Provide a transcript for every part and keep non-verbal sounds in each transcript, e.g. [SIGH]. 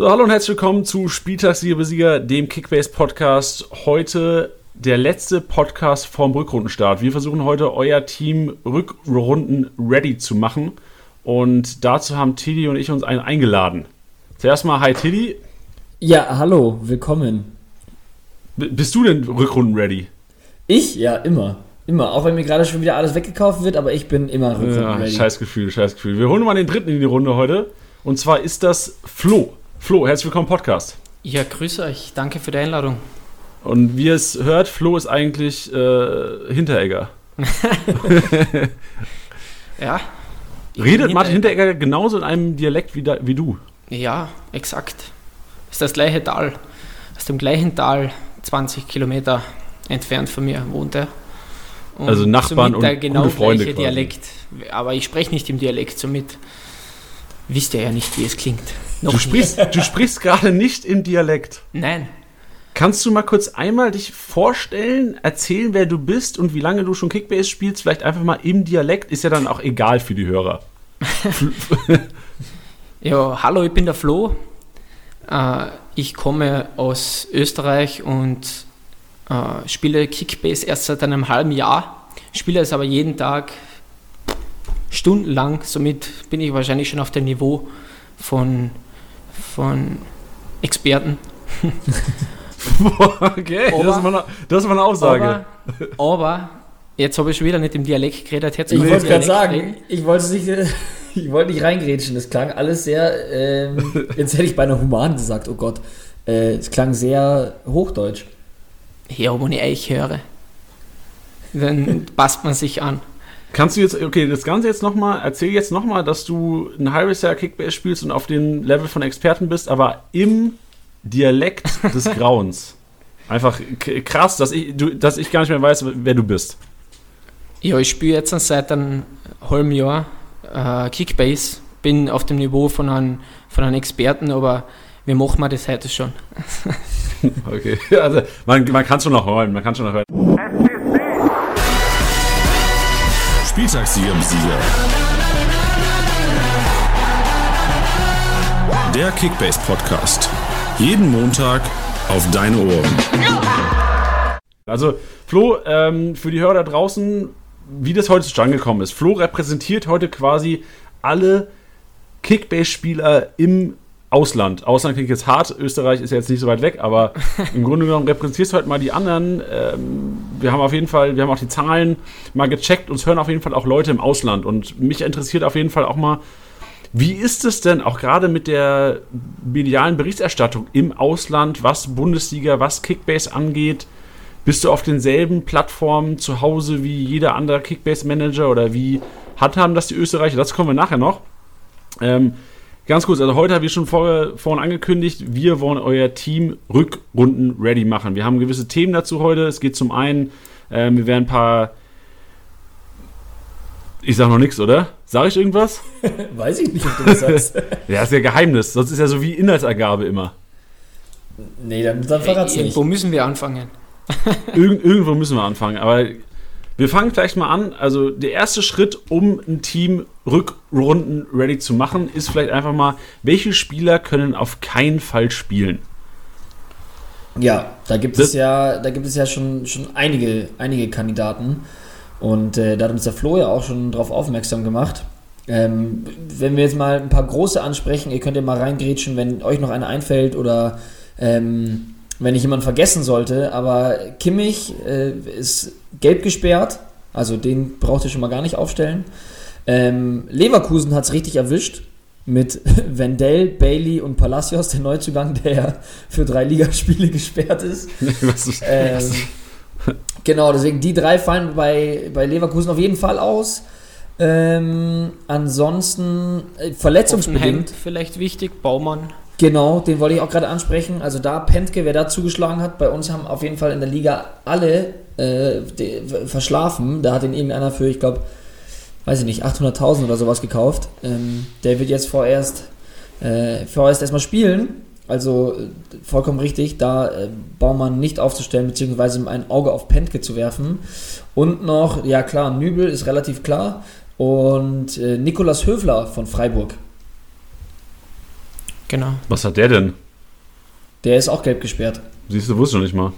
So, hallo und herzlich willkommen zu Spieltagssieger Besieger, dem Kickbase Podcast. Heute der letzte Podcast vorm Rückrundenstart. Wir versuchen heute euer Team Rückrunden ready zu machen. Und dazu haben Tilly und ich uns einen eingeladen. Zuerst mal, hi Tilly. Ja, hallo, willkommen. B bist du denn Rückrunden ready? Ich? Ja, immer. Immer. Auch wenn mir gerade schon wieder alles weggekauft wird, aber ich bin immer Rückrunden ja, ready. Scheiß Gefühl, scheiß Gefühl. Wir holen mal den dritten in die Runde heute. Und zwar ist das Flo. Flo, herzlich willkommen im Podcast. Ja, grüße euch. Danke für die Einladung. Und wie ihr es hört, Flo ist eigentlich äh, Hinteregger. [LAUGHS] ja. [LAUGHS] Redet Martin Hinteregger genauso in einem Dialekt wie, da, wie du? Ja, exakt. Ist das gleiche Tal. Aus dem gleichen Tal, 20 Kilometer entfernt von mir wohnt er. Und also Nachbarn und der genau gute Freunde gleiche Dialekt. Aber ich spreche nicht im Dialekt, somit wisst ihr ja nicht, wie es klingt. Du sprichst, du sprichst gerade nicht im Dialekt. Nein. Kannst du mal kurz einmal dich vorstellen, erzählen, wer du bist und wie lange du schon Kickbase spielst? Vielleicht einfach mal im Dialekt, ist ja dann auch egal für die Hörer. [LAUGHS] ja, hallo, ich bin der Flo. Äh, ich komme aus Österreich und äh, spiele Kickbase erst seit einem halben Jahr. Spiele es aber jeden Tag stundenlang. Somit bin ich wahrscheinlich schon auf dem Niveau von, von Experten. [LAUGHS] okay, aber, das, ist meine, das ist meine Aussage. Aber, aber jetzt habe ich schon wieder nicht im Dialekt geredet. Jetzt ich wollte gerade sagen, ich wollte nicht, [LAUGHS] ich wollte nicht reingrätschen. Das klang alles sehr, ähm, [LAUGHS] jetzt hätte ich bei einer Human gesagt, oh Gott. Äh, es klang sehr hochdeutsch. Ja, wenn ich euch höre, dann passt man sich an. Kannst du jetzt, okay, das Ganze jetzt nochmal, erzähl jetzt nochmal, dass du ein halbes Jahr Kickbase spielst und auf dem Level von Experten bist, aber im Dialekt [LAUGHS] des Grauens. Einfach krass, dass ich, du, dass ich gar nicht mehr weiß, wer du bist. Ja, ich spiele jetzt seit einem halben Jahr äh, Kickbase, bin auf dem Niveau von einem, von einem Experten, aber wir machen das heute schon. [LAUGHS] okay, [LAUGHS] also man, man kann schon noch hören, man kann schon noch hören. Spieltagssieger im Sieger. Der Kickbase Podcast. Jeden Montag auf deine Ohren. Also, Flo, ähm, für die Hörer da draußen, wie das heute zustande gekommen ist. Flo repräsentiert heute quasi alle Kickbase-Spieler im Ausland. Ausland klingt jetzt hart, Österreich ist ja jetzt nicht so weit weg, aber [LAUGHS] im Grunde genommen repräsentierst du halt mal die anderen. Ähm, wir haben auf jeden Fall, wir haben auch die Zahlen mal gecheckt, uns hören auf jeden Fall auch Leute im Ausland und mich interessiert auf jeden Fall auch mal, wie ist es denn auch gerade mit der medialen Berichterstattung im Ausland, was Bundesliga, was Kickbase angeht? Bist du auf denselben Plattformen zu Hause wie jeder andere Kickbase-Manager oder wie handhaben das die Österreicher? Das kommen wir nachher noch. Ähm, ganz kurz, also heute habe ich schon vor, vorhin angekündigt, wir wollen euer Team Rückrunden ready machen. Wir haben gewisse Themen dazu heute. Es geht zum einen, äh, wir werden ein paar ich sag noch nichts, oder? Sag ich irgendwas? [LAUGHS] Weiß ich nicht, ob du das sagst. [LAUGHS] ja, ist ja Geheimnis. Sonst ist ja so wie Inhaltsangabe immer. Nee, dann, dann verrat's nicht. Wo müssen wir anfangen? Irgend, irgendwo müssen wir anfangen. Aber wir fangen vielleicht mal an. Also der erste Schritt, um ein Team Rückrunden ready zu machen, ist vielleicht einfach mal, welche Spieler können auf keinen Fall spielen? Ja, da gibt das es ja, da gibt es ja schon, schon einige, einige Kandidaten. Und äh, da hat uns der Flo ja auch schon darauf aufmerksam gemacht. Ähm, wenn wir jetzt mal ein paar große ansprechen, ihr könnt ja mal reingrätschen, wenn euch noch einer einfällt oder ähm, wenn ich jemanden vergessen sollte. Aber Kimmich äh, ist gelb gesperrt, also den braucht ihr schon mal gar nicht aufstellen. Ähm, Leverkusen hat es richtig erwischt mit [LAUGHS] Wendell, Bailey und Palacios, der Neuzugang, der für drei Ligaspiele [LAUGHS] gesperrt ist. [LAUGHS] Was ist ähm, Genau, deswegen die drei fallen bei, bei Leverkusen auf jeden Fall aus. Ähm, ansonsten äh, verletzungsbedingt. vielleicht wichtig, Baumann. Genau, den wollte ich auch gerade ansprechen. Also da Pentke, wer da zugeschlagen hat, bei uns haben auf jeden Fall in der Liga alle äh, verschlafen. Da hat ihn irgendeiner für, ich glaube, weiß ich nicht, 800.000 oder sowas gekauft. Ähm, der wird jetzt vorerst, äh, vorerst erstmal spielen. Also äh, vollkommen richtig, da äh, Baumann nicht aufzustellen, beziehungsweise ein Auge auf Pentke zu werfen. Und noch, ja klar, Nübel ist relativ klar. Und äh, Nikolas Höfler von Freiburg. Genau. Was hat der denn? Der ist auch gelb gesperrt. Siehst du, wusste ich noch nicht mal.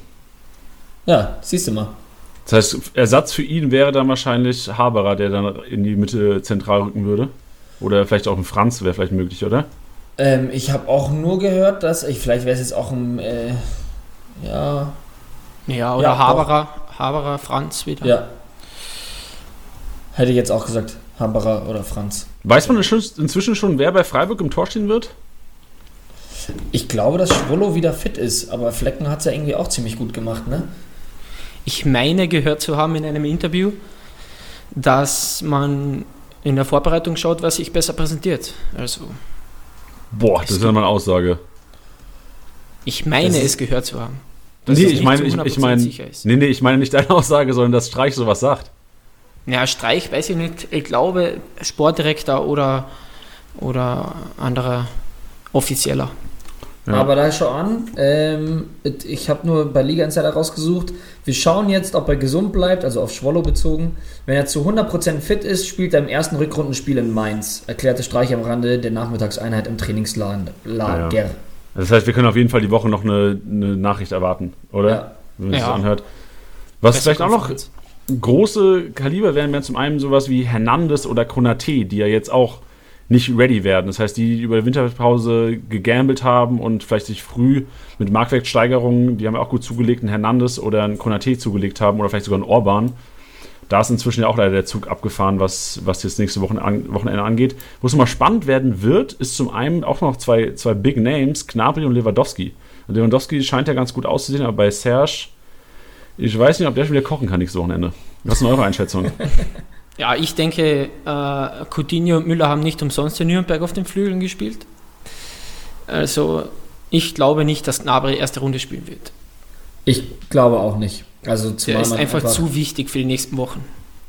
Ja, siehst du mal. Das heißt, Ersatz für ihn wäre dann wahrscheinlich Haberer, der dann in die Mitte zentral rücken würde. Oder vielleicht auch ein Franz wäre vielleicht möglich, oder? Ähm, ich habe auch nur gehört, dass ich, vielleicht wäre es jetzt auch ein, äh, ja, Ja, oder Ja, Haberer, Haberer, Franz wieder. ja. Hätte ich jetzt auch gesagt, Haberer oder Franz. Weiß man inzwischen schon, wer bei Freiburg im Tor stehen wird? Ich glaube, dass Schwollo wieder fit ist, aber Flecken hat es ja irgendwie auch ziemlich gut gemacht, ne? Ich meine gehört zu haben in einem Interview, dass man in der Vorbereitung schaut, was sich besser präsentiert. Also Boah, das ist ja mal eine Aussage. ich meine es gehört zu haben. Nee, es ich meine, ich, ich 100% meine, nee, nee, ich meine nicht deine [LAUGHS] Aussage, sondern dass Streich sowas sagt. Ja, Streich weiß ich nicht. Ich glaube Sportdirektor oder, oder anderer Offizieller. Ja. Aber da schau an, ähm, ich habe nur bei Liga Insider rausgesucht. Wir schauen jetzt, ob er gesund bleibt, also auf Schwollo bezogen. Wenn er zu 100% fit ist, spielt er im ersten Rückrundenspiel in Mainz, erklärte Streich am Rande der Nachmittagseinheit im Trainingslager. Ja, Das heißt, wir können auf jeden Fall die Woche noch eine, eine Nachricht erwarten, oder? Ja. Wenn man sich Ja. das anhört. Was vielleicht auch noch große Kaliber wären, wären zum einen sowas wie Hernandez oder Konate, die ja jetzt auch nicht ready werden. Das heißt, die, die über die Winterpause gegambelt haben und vielleicht sich früh mit Marktwertsteigerungen, die haben ja auch gut zugelegt, einen Hernandez oder einen Konate zugelegt haben oder vielleicht sogar einen Orban. Da ist inzwischen ja auch leider der Zug abgefahren, was, was jetzt nächste Woche an, Wochenende angeht. Wo es nochmal spannend werden wird, ist zum einen auch noch zwei, zwei Big Names, Gnabry und Lewandowski. Lewandowski scheint ja ganz gut auszusehen, aber bei Serge, ich weiß nicht, ob der schon wieder kochen kann nächstes Wochenende. Was ist denn eure Einschätzung? [LAUGHS] Ja, ich denke, äh, Coutinho und Müller haben nicht umsonst in Nürnberg auf den Flügeln gespielt. Also, ich glaube nicht, dass Gnabry erste Runde spielen wird. Ich glaube auch nicht. Also Der ist man einfach, zu wichtig für die nächsten Wochen.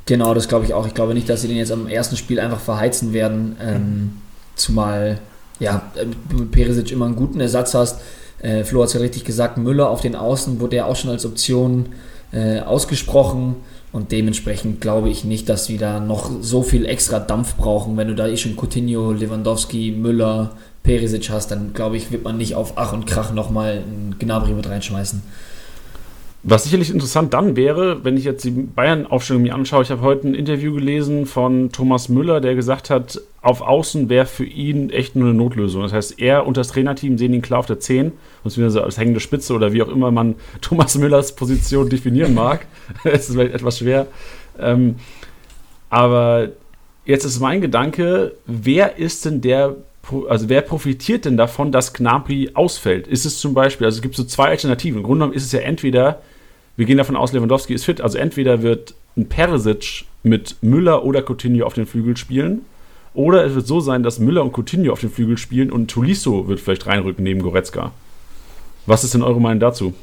Genau, das glaube ich auch. Ich glaube nicht, dass sie den jetzt am ersten Spiel einfach verheizen werden. Ähm, zumal, ja, du mit Perisic immer einen guten Ersatz hast. Äh, Flo hat es ja richtig gesagt, Müller auf den Außen wurde ja auch schon als Option äh, ausgesprochen. Und dementsprechend glaube ich nicht, dass wir da noch so viel extra Dampf brauchen. Wenn du da eh schon Coutinho, Lewandowski, Müller, Perisic hast, dann glaube ich, wird man nicht auf Ach und Krach nochmal einen Gnabry mit reinschmeißen. Was sicherlich interessant dann wäre, wenn ich jetzt die Bayern-Aufstellung mir anschaue, ich habe heute ein Interview gelesen von Thomas Müller, der gesagt hat, auf Außen wäre für ihn echt nur eine Notlösung. Das heißt, er und das Trainerteam sehen ihn klar auf der 10 so als hängende Spitze oder wie auch immer man [LAUGHS] Thomas Müllers Position definieren mag. [LAUGHS] Es ist vielleicht etwas schwer. Ähm, aber jetzt ist mein Gedanke, wer ist denn der, also wer profitiert denn davon, dass Gnabry ausfällt? Ist es zum Beispiel, also es gibt so zwei Alternativen. Im Grunde genommen ist es ja entweder, wir gehen davon aus, Lewandowski ist fit, also entweder wird ein Perisic mit Müller oder Coutinho auf den Flügel spielen, oder es wird so sein, dass Müller und Coutinho auf den Flügel spielen und Tolisso wird vielleicht reinrücken neben Goretzka. Was ist denn eure Meinung dazu?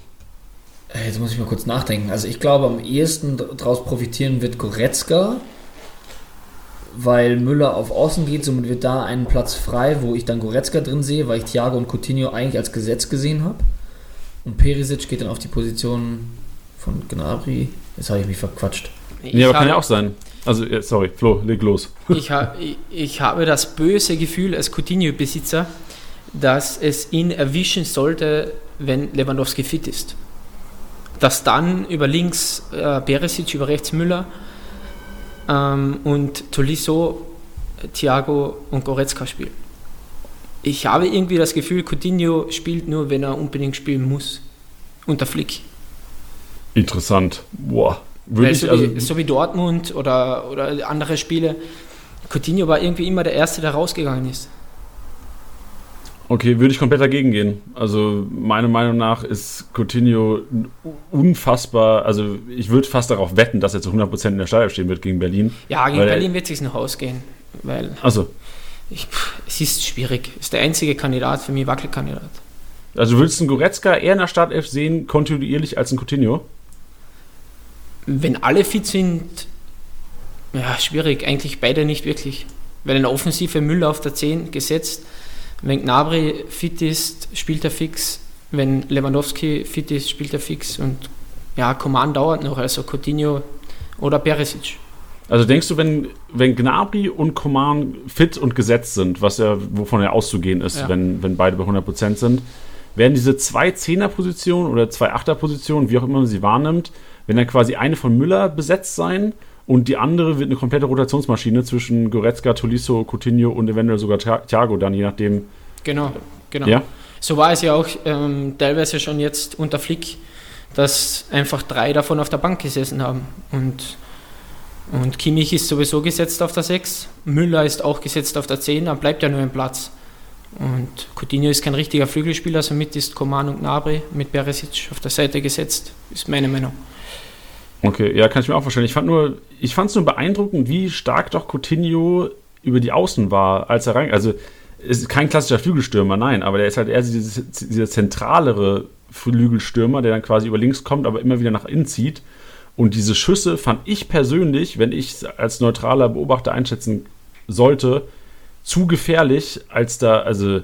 Äh, Jetzt muss ich mal kurz nachdenken. Also ich glaube, am ehesten daraus profitieren wird Goretzka, weil Müller auf Außen geht, somit wird da ein Platz frei, wo ich dann Goretzka drin sehe, weil ich Thiago und Coutinho eigentlich als Gesetz gesehen habe. Und Perisic geht dann auf die Position von Gnabry. Jetzt habe ich mich verquatscht. Ich, Nee, aber kann ja auch sein. Also, ja, sorry, Flo, leg los. [LAUGHS] ich, ha- ich, ich habe das böse Gefühl als Coutinho-Besitzer, dass es ihn erwischen sollte, wenn Lewandowski fit ist. Dass dann über links äh, Perisic, über rechts Müller ähm, und Tolisso, Thiago und Goretzka spielen. Ich habe irgendwie das Gefühl, Coutinho spielt nur, wenn er unbedingt spielen muss. Unter Flick. Interessant. Boah. Würde so, also, wie, so wie Dortmund oder, oder andere Spiele, Coutinho war irgendwie immer der Erste, der rausgegangen ist. Okay, würde ich komplett dagegen gehen. Also meiner Meinung nach ist Coutinho unfassbar, also ich würde fast darauf wetten, dass er zu 100% in der Startelf stehen wird gegen Berlin. Ja, gegen er- Berlin wird es sich noch ausgehen, weil Also, ich, pff, es ist schwierig. Ist der einzige Kandidat für mich Wackelkandidat. also würdest du einen Goretzka eher in der Startelf sehen, kontinuierlich als einen Coutinho? Wenn alle fit sind, ja, schwierig. Eigentlich beide nicht wirklich. Weil eine offensive Müller auf der 10 gesetzt. Wenn Gnabry fit ist, spielt er fix. Wenn Lewandowski fit ist, spielt er fix. Und ja, Command dauert noch. Also Coutinho oder Perisic. Also denkst du, wenn, wenn Gnabry und Coman fit und gesetzt sind, was ja, wovon ja auszugehen ist, Ja. wenn, wenn beide bei 100% sind, werden diese zwei Zehner-Positionen oder zwei Achter-Positionen, wie auch immer man sie wahrnimmt, wenn dann quasi eine von Müller besetzt sein und die andere wird eine komplette Rotationsmaschine zwischen Goretzka, Tolisso, Coutinho und eventuell sogar Thia- Thiago dann, je nachdem. Genau, genau. Ja? So war es ja auch ähm, teilweise schon jetzt unter Flick, dass einfach drei davon auf der Bank gesessen haben. Und, und Kimmich ist sowieso gesetzt auf der 6, Müller ist auch gesetzt auf der 10, dann bleibt ja nur ein Platz. Und Coutinho ist kein richtiger Flügelspieler, somit ist Coman und Gnabry mit Peresic auf der Seite gesetzt, ist meine Meinung. Okay, ja, kann ich mir auch vorstellen. Ich fand nur, ich fand es nur beeindruckend, wie stark doch Coutinho über die Außen war, als er rein. Also, es ist kein klassischer Flügelstürmer, nein, aber der ist halt eher dieses, dieser zentralere Flügelstürmer, der dann quasi über links kommt, aber immer wieder nach innen zieht. Und diese Schüsse fand ich persönlich, wenn ich als neutraler Beobachter einschätzen sollte, zu gefährlich, als da, also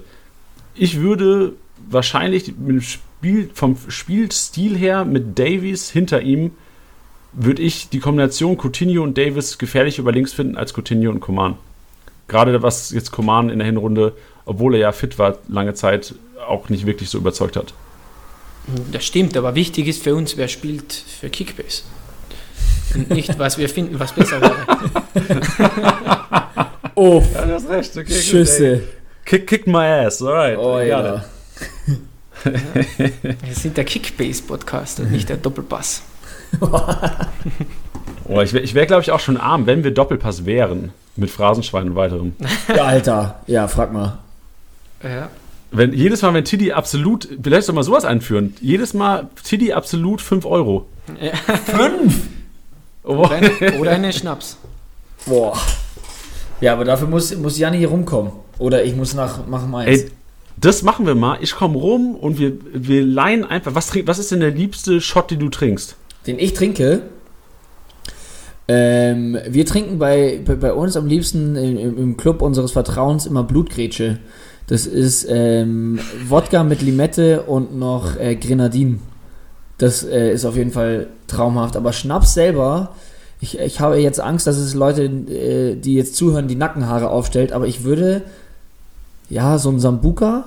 ich würde wahrscheinlich Spiel, vom Spielstil her mit Davies hinter ihm würde ich die Kombination Coutinho und Davis gefährlich über links finden als Coutinho und Coman. Gerade was jetzt Coman in der Hinrunde, obwohl er ja fit war, lange Zeit auch nicht wirklich so überzeugt hat. Das stimmt, aber wichtig ist für uns, wer spielt für Kickbase. Und nicht, was wir finden, was besser wäre. [LAUGHS] Oh, Ja, du hast recht. Okay, Schüsse. Kick, kick my ass, alright. Oh ja. Wir sind der Kickbase-Podcast und nicht der Doppelpass. [LAUGHS] Oh, ich wäre, ich wär, glaube ich, auch schon arm, wenn wir Doppelpass wären. Mit Phrasenschwein und weiterem. ja. Alter, ja, frag mal. Ja. Wenn, jedes Mal, wenn Tiddy absolut, vielleicht soll mal sowas einführen. Jedes Mal Tiddy absolut 5 Euro. Fünf? Oh, Oder, eine, oder einen Schnaps. Boah. Ja, aber dafür muss, muss Janni hier rumkommen. Oder ich muss nach, nach Mainz. Ey, das machen wir mal. Ich komme rum und wir, wir leihen einfach. Was, trink, was ist denn der liebste Shot, den du trinkst? Den ich trinke. Ähm, wir trinken bei, bei, bei uns am liebsten im, im- Club unseres Vertrauens immer Blutgrätsche. Das ist ähm, Wodka mit Limette und noch äh, Grenadin. Das äh, ist auf jeden Fall traumhaft. Aber Schnaps selber, ich, ich habe jetzt Angst, dass es Leute, äh, die jetzt zuhören, die Nackenhaare aufstellt. Aber ich würde, ja, so ein Sambuka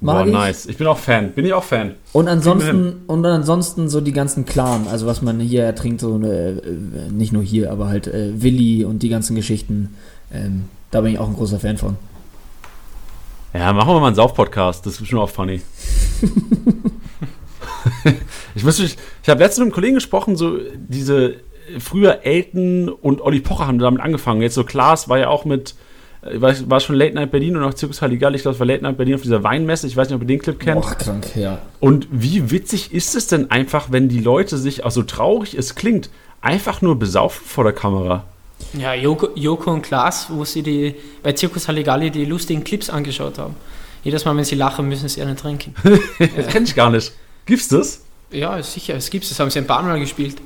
mag Boah, ich. nice. Ich bin auch Fan. Bin ich auch Fan. Und ansonsten, und ansonsten so die ganzen Clan, also was man hier trinkt, so eine, äh, nicht nur hier, aber halt äh, Willi und die ganzen Geschichten. Ähm, da bin ich auch ein großer Fan von. Ja, machen wir mal einen Sauf-Podcast. Das ist bestimmt auch funny. [LAUGHS] ich muss mich, ich habe letztens mit einem Kollegen gesprochen, so diese früher Elton und Olli Pocher haben damit angefangen. Jetzt so Klaas war ja auch mit, äh, war, war schon Late Night Berlin und auch Zirkus Halligalli. Ich glaube, es war Late Night Berlin auf dieser Weinmesse. Ich weiß nicht, ob ihr den Clip kennt. Boah, krank, ja. Und wie witzig ist es denn einfach, wenn die Leute sich, auch so traurig es klingt, einfach nur besaufen vor der Kamera? Ja, Joko, Joko und Klaas, wo sie die, bei Zirkus Halligalli die lustigen Clips angeschaut haben. Jedes Mal, wenn sie lachen, müssen sie einen trinken. [LAUGHS] Das kenn ich gar nicht. Gibt's das? Ja, sicher, es gibt es. Das haben sie ein paar Mal gespielt.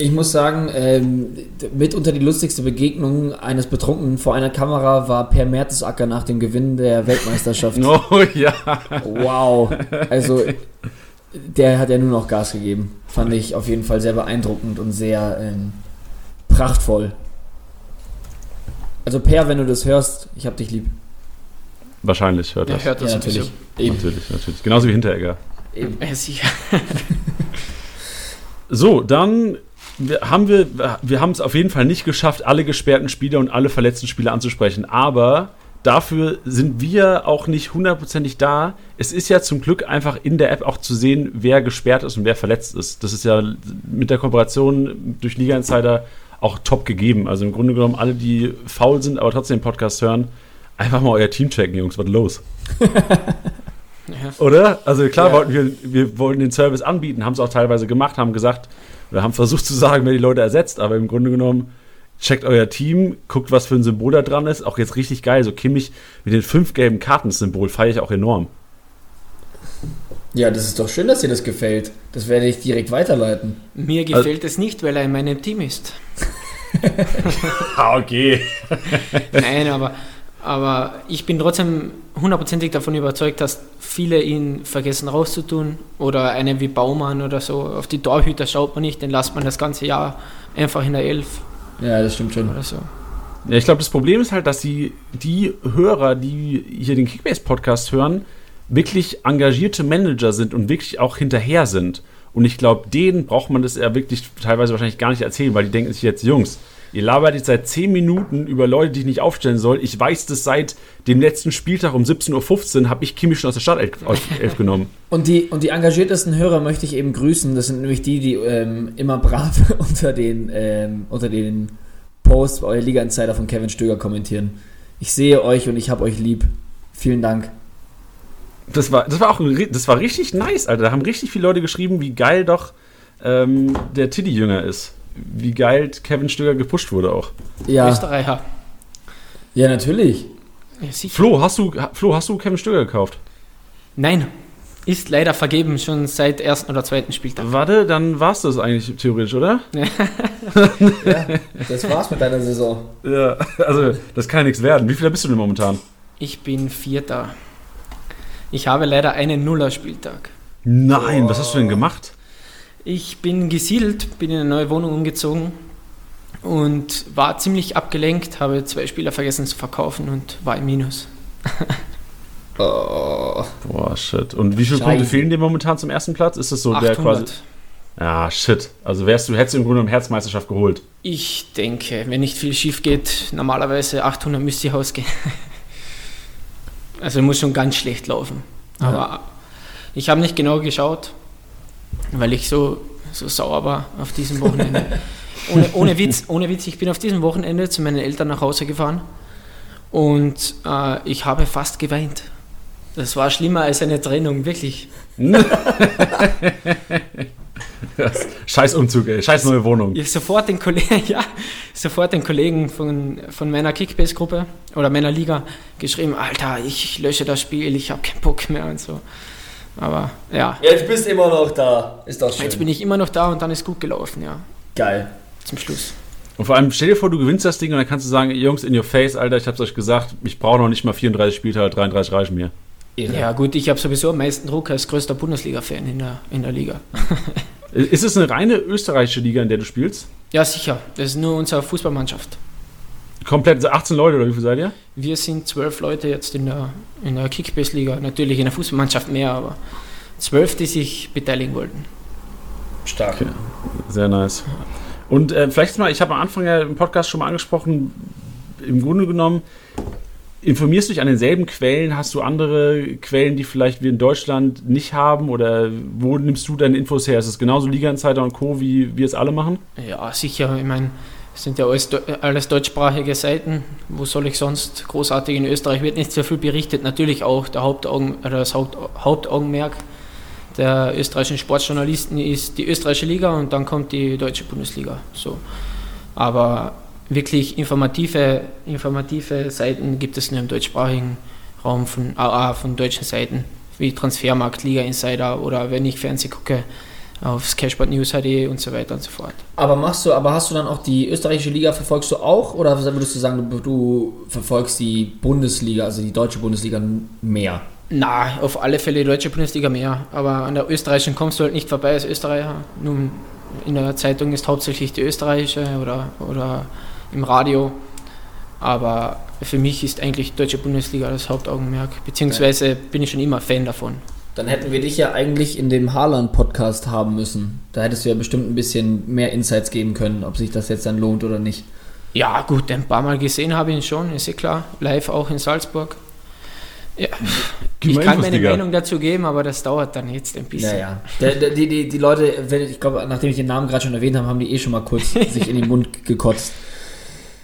Ich muss sagen, ähm, mitunter die lustigste Begegnung eines Betrunkenen vor einer Kamera war Per Mertesacker nach dem Gewinn der Weltmeisterschaft. [LAUGHS] Oh ja. Wow. Also, [LAUGHS] der hat ja nur noch Gas gegeben. Fand ich auf jeden Fall sehr beeindruckend und sehr ähm, prachtvoll. Also, Per, wenn du das hörst, ich hab dich lieb. Wahrscheinlich hört Er das. hört das ja, natürlich. Eben. Natürlich, natürlich. Genauso wie Hinteregger. Eben. Ja, sicher. So, dann wir- haben wir, wir haben es auf jeden Fall nicht geschafft, alle gesperrten Spieler und alle verletzten Spieler anzusprechen. Aber dafür sind wir auch nicht hundertprozentig da. Es ist ja zum Glück einfach in der App auch zu sehen, wer gesperrt ist und wer verletzt ist. Das ist ja mit der Kooperation durch Liga Insider auch top gegeben. Also im Grunde genommen alle, die faul sind, aber trotzdem den Podcast hören, einfach mal euer Team checken, Jungs, was ist los? [LAUGHS] Ja. Oder? Also klar Ja. wollten wir, wir wollten den Service anbieten, haben es auch teilweise gemacht, haben gesagt, oder haben versucht zu sagen, wer die Leute ersetzt, aber im Grunde genommen, checkt euer Team, guckt, was für ein Symbol da dran ist. Auch jetzt richtig geil, so Kimmich mit den fünf gelben Karten-Symbol feiere ich auch enorm. Ja, das ist doch schön, dass dir das gefällt. Das werde ich direkt weiterleiten. Mir gefällt es nicht, weil er in meinem Team ist. [LAUGHS] Ah, okay. [LAUGHS] Nein, aber, aber ich bin trotzdem hundertprozentig davon überzeugt, dass viele ihn vergessen rauszutun. Oder einen wie Baumann oder so. Auf die Torhüter schaut man nicht, den lasst man das ganze Jahr einfach in der Elf. Ja, das stimmt schon. oder so. Ja, ich glaube, das Problem ist halt, dass die, die Hörer, die hier den Kickbase-Podcast hören, wirklich engagierte Manager sind und wirklich auch hinterher sind. Und ich glaube, denen braucht man das ja wirklich teilweise wahrscheinlich gar nicht erzählen, weil die denken sich jetzt, Jungs, ihr labert jetzt seit 10 Minuten über Leute, die ich nicht aufstellen soll. Ich weiß das seit dem letzten Spieltag um 17.15 Uhr, habe ich Kimi schon aus der Startelf [LAUGHS] Elf genommen. Und die, und die engagiertesten Hörer möchte ich eben grüßen. Das sind nämlich die, die ähm, immer brav [LAUGHS] unter den, ähm, unter den Posts bei eurer Liga Insider von Kevin Stöger kommentieren. Ich sehe euch und ich habe euch lieb. Vielen Dank. Das war, das war auch das war richtig nice, Alter. Da haben richtig viele Leute geschrieben, wie geil doch ähm, der Tiddy-Jünger ist. Wie geil Kevin Stöger gepusht wurde auch. Ja, Österreicher. ja natürlich. Ja. Flo, hast du, Flo, hast du Kevin Stöger gekauft? Nein, ist leider vergeben, schon seit ersten oder zweiten Spieltag. Warte, dann war es das eigentlich theoretisch, oder? [LAUGHS] Ja, das war's mit deiner Saison. Ja, also das kann ja nichts werden. Wie viel bist du denn momentan? Ich bin Vierter. Ich habe leider einen Nuller-Spieltag. Nein, was hast du denn gemacht? Ich bin gesiedelt, bin in eine neue Wohnung umgezogen und war ziemlich abgelenkt, habe zwei Spieler vergessen zu verkaufen und war im Minus. [LAUGHS] Oh. Boah, shit. Und wie viele Scheiße. Punkte fehlen dir momentan zum ersten Platz? Ist das so der 800. quasi. Ja, shit. Also wärst du, hättest du im Grunde genommen Herzmeisterschaft geholt. Ich denke, wenn nicht viel schief geht, normalerweise 800 müsste ich ausgehen. [LAUGHS] Also muss schon ganz schlecht laufen. Ja. Aber ich habe nicht genau geschaut, weil ich so, so sauer war auf diesem Wochenende. [LAUGHS] ohne, ohne, Witz, ohne Witz, ich bin auf diesem Wochenende zu meinen Eltern nach Hause gefahren und äh, ich habe fast geweint. Das war schlimmer als eine Trennung, wirklich. [LAUGHS] Scheiß Umzug, ey. Scheiß neue Wohnung. Ich sofort den Kollegen, [LAUGHS] ja, sofort den Kollegen von, von meiner Kickbase-Gruppe oder meiner Liga geschrieben, Alter, ich lösche das Spiel, ich habe keinen Bock mehr und so. Aber ja, Jetzt bist du immer noch da. Ist doch schön. jetzt bin ich immer noch da und dann ist gut gelaufen, ja, Geil. zum Schluss. Und vor allem, stell dir vor, du gewinnst das Ding und dann kannst du sagen, Jungs, in your face, Alter, ich hab's euch gesagt, ich brauche noch nicht mal 34 Spieltage, 33 reichen mir. Ja gut, ich habe sowieso am meisten Druck als größter Bundesliga-Fan in der, in der Liga. [LAUGHS] Ist es eine reine österreichische Liga, in der du spielst? Ja, sicher, das ist nur unsere Fußballmannschaft. Komplett 18 Leute oder wie viel seid ihr? Wir sind zwölf Leute jetzt in der, in der Kickbase-Liga, natürlich in der Fußballmannschaft mehr, aber zwölf, die sich beteiligen wollten. Stark. Okay. Sehr nice. Und äh, vielleicht mal, ich habe am Anfang ja im Podcast schon mal angesprochen, im Grunde genommen, informierst du dich an denselben Quellen? Hast du andere Quellen, die vielleicht wir in Deutschland nicht haben? Oder wo nimmst du deine Infos her? Ist es genauso Liga Insider und Co., wie wir es alle machen? Ja, sicher. Ich meine, sind ja alles, alles deutschsprachige Seiten. Wo soll ich sonst großartig in Österreich wird nicht so viel berichtet. Natürlich auch der Hauptaugen, das Haupt, Hauptaugenmerk der österreichischen Sportjournalisten ist die österreichische Liga und dann kommt die deutsche Bundesliga. So. Aber wirklich informative, informative Seiten gibt es nur im deutschsprachigen Raum von, ah, von deutschen Seiten, wie Transfermarkt, Liga Insider oder wenn ich Fernsehen gucke, auf Cashport News HD und so weiter und so fort. Aber machst du, aber hast du dann auch die österreichische Liga verfolgst du auch oder würdest du sagen, du, du verfolgst die Bundesliga, also die deutsche Bundesliga mehr? Na, auf alle Fälle die deutsche Bundesliga mehr, aber an der österreichischen kommst du halt nicht vorbei als Österreicher. Nun, in der Zeitung ist hauptsächlich die österreichische oder, oder im Radio, aber für mich ist eigentlich die deutsche Bundesliga das Hauptaugenmerk, beziehungsweise bin ich schon immer Fan davon. Dann hätten wir dich ja eigentlich in dem Haaland-Podcast haben müssen. Da hättest du ja bestimmt ein bisschen mehr Insights geben können, ob sich das jetzt dann lohnt oder nicht. Ja, gut, ein paar Mal gesehen habe ich ihn schon, ist ja klar. Live auch in Salzburg. Ja, Gib ich kann meine Digga. Meinung dazu geben, aber das dauert dann jetzt ein bisschen. Naja. Der, der, die, die, die Leute, wenn- ich glaube, nachdem ich den Namen gerade schon erwähnt habe, haben die eh schon mal kurz [LAUGHS] sich in den Mund gekotzt.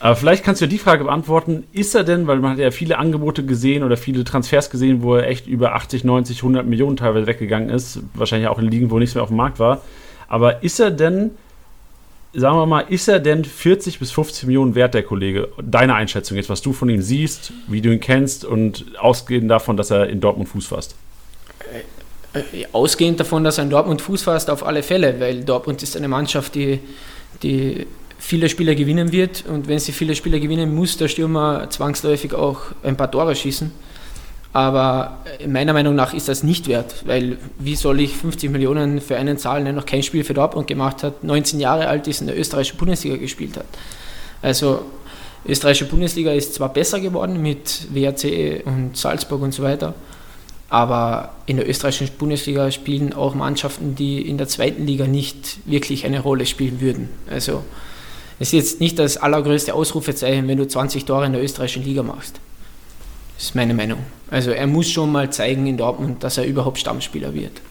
Aber vielleicht kannst du ja die Frage beantworten, ist er denn, weil man hat ja viele Angebote gesehen oder viele Transfers gesehen, wo er echt über 80, 90, 100 Millionen teilweise weggegangen ist, wahrscheinlich auch in Ligen, wo nichts mehr auf dem Markt war, aber ist er denn, sagen wir mal, ist er denn 40 bis 50 Millionen wert, der Kollege? Deine Einschätzung jetzt, was du von ihm siehst, wie du ihn kennst und ausgehend davon, dass er in Dortmund Fuß fasst. Äh, Ausgehend davon, dass er in Dortmund Fuß fasst, auf alle Fälle, weil Dortmund ist eine Mannschaft, die, die viele Spiele gewinnen wird und wenn sie viele Spiele gewinnen, muss der Stürmer zwangsläufig auch ein paar Tore schießen. Aber äh, meiner Meinung nach ist das nicht wert, weil wie soll ich 50 Millionen für einen zahlen, der noch kein Spiel für Dortmund gemacht hat, 19 Jahre alt ist, in der österreichischen Bundesliga gespielt hat. Also österreichische Bundesliga ist zwar besser geworden mit WRC und Salzburg und so weiter, aber in der österreichischen Bundesliga spielen auch Mannschaften, die in der zweiten Liga nicht wirklich eine Rolle spielen würden. Also es ist jetzt nicht das allergrößte Ausrufezeichen, wenn du 20 Tore in der österreichischen Liga machst. Das ist meine Meinung. Also er muss schon mal zeigen in Dortmund, dass er überhaupt Stammspieler wird.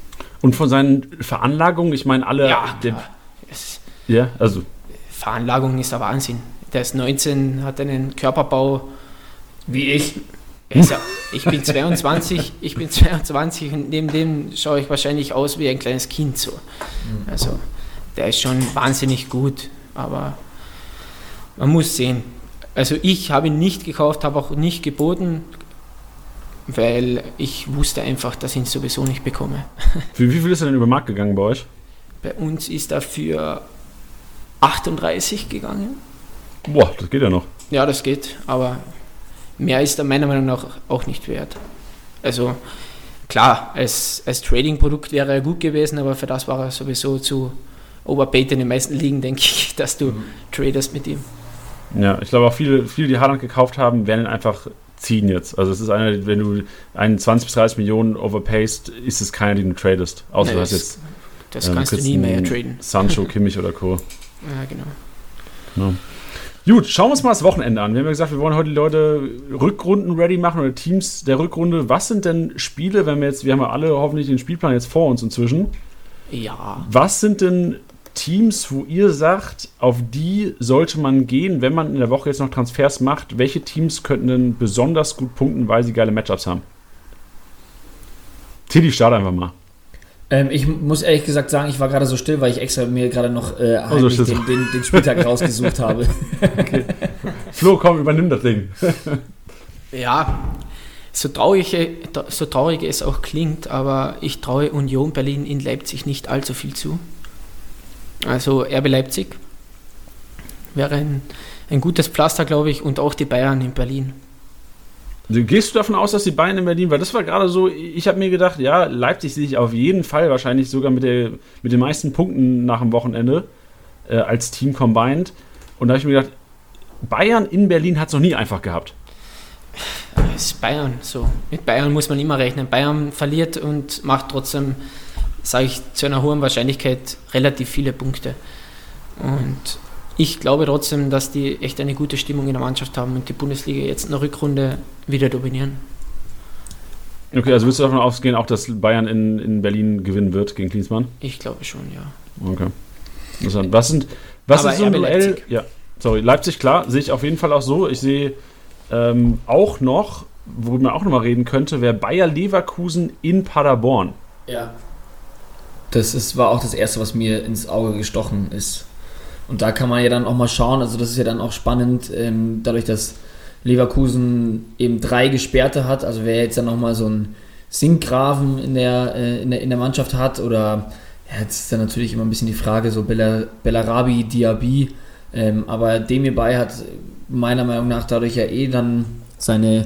Und von seinen Veranlagungen, ich meine, alle. Ja, ja, also. Veranlagung ist der Wahnsinn. Der ist 19, hat einen Körperbau. Wie ich. Ja, [LAUGHS] ich bin 22, ich bin 22 und neben dem schaue ich wahrscheinlich aus wie ein kleines Kind so. Also der ist schon wahnsinnig gut, aber man muss sehen. Also ich habe ihn nicht gekauft, habe auch nicht geboten, weil ich wusste einfach, dass ich ihn sowieso nicht bekomme. [LAUGHS] Für wie viel ist er denn über den Markt gegangen bei euch? Bei uns ist er für 38 gegangen. Boah, das geht ja noch. Ja, das geht, aber mehr ist er meiner Meinung nach auch nicht wert. Also klar, als, als Trading-Produkt wäre er gut gewesen, aber für das war er sowieso zu overpaid in den meisten Ligen, denke ich, dass du mhm. tradest mit ihm. Ja, ich glaube auch viele, viele, die Haaland gekauft haben, werden ihn einfach ziehen jetzt. Also es ist einer, wenn du einen 20 bis 30 Millionen overpayst, ist es keiner, den du tradest. Außer nee, du hast jetzt das ähm, kannst du nie mehr traden. Sancho, Kimmich oder Co. [LAUGHS] Ja, genau. genau. Gut, schauen wir uns mal das Wochenende an. Wir haben ja gesagt, wir wollen heute die Leute Rückrunden ready machen oder Teams der Rückrunde. Was sind denn Spiele, wenn wir jetzt, wir haben ja alle hoffentlich den Spielplan jetzt vor uns inzwischen. Ja. Was sind denn Teams, wo ihr sagt, auf die sollte man gehen, wenn man in der Woche jetzt noch Transfers macht? Welche Teams könnten denn besonders gut punkten, weil sie geile Matchups haben? Tilly, starte einfach mal. Ähm, ich muss ehrlich gesagt sagen, ich war gerade so still, weil ich extra mir gerade noch äh, oh, so den, den, den, Spieltag [LAUGHS] rausgesucht habe. Okay. Flo, komm, übernimm das Ding. [LAUGHS] ja, so traurig, so traurig es auch klingt, aber ich traue Union Berlin in Leipzig nicht allzu viel zu. Also RB Leipzig wäre ein, ein gutes Pflaster, glaube ich, und auch die Bayern in Berlin. Gehst du davon aus, dass die Bayern in Berlin, weil das war gerade so, ich habe mir gedacht, ja, Leipzig sehe ich auf jeden Fall wahrscheinlich sogar mit, der, mit den meisten Punkten nach dem Wochenende äh, als Team combined. Und da habe ich mir gedacht, Bayern in Berlin hat es noch nie einfach gehabt. Es ist Bayern so. Mit Bayern muss man immer rechnen. Bayern verliert und macht trotzdem, sage ich, zu einer hohen Wahrscheinlichkeit relativ viele Punkte. Und ich glaube trotzdem, dass die echt eine gute Stimmung in der Mannschaft haben und die Bundesliga jetzt in der Rückrunde wieder dominieren. Okay, also willst du davon ausgehen, auch dass Bayern in, in Berlin gewinnen wird gegen Klinsmann? Ich glaube schon, ja. Okay. Was sind, was Aber ist so ein Duell? Leipzig. Ja, sorry, Leipzig, klar, sehe ich auf jeden Fall auch so. Ich sehe ähm, auch noch, worüber man auch noch mal reden könnte, wäre Bayer Leverkusen in Paderborn. Ja. Das ist, war auch das Erste, was mir ins Auge gestochen ist. Und da kann man ja dann auch mal schauen, also das ist ja dann auch spannend, ähm, dadurch, dass Leverkusen eben drei Gesperrte hat, also wer jetzt dann nochmal so einen Sinkgraven in der, äh, in, der, in der Mannschaft hat oder ja, jetzt ist dann natürlich immer ein bisschen die Frage, so Bella, Bellarabi, Diaby, ähm, aber Demirbay hat meiner Meinung nach dadurch ja eh dann seine,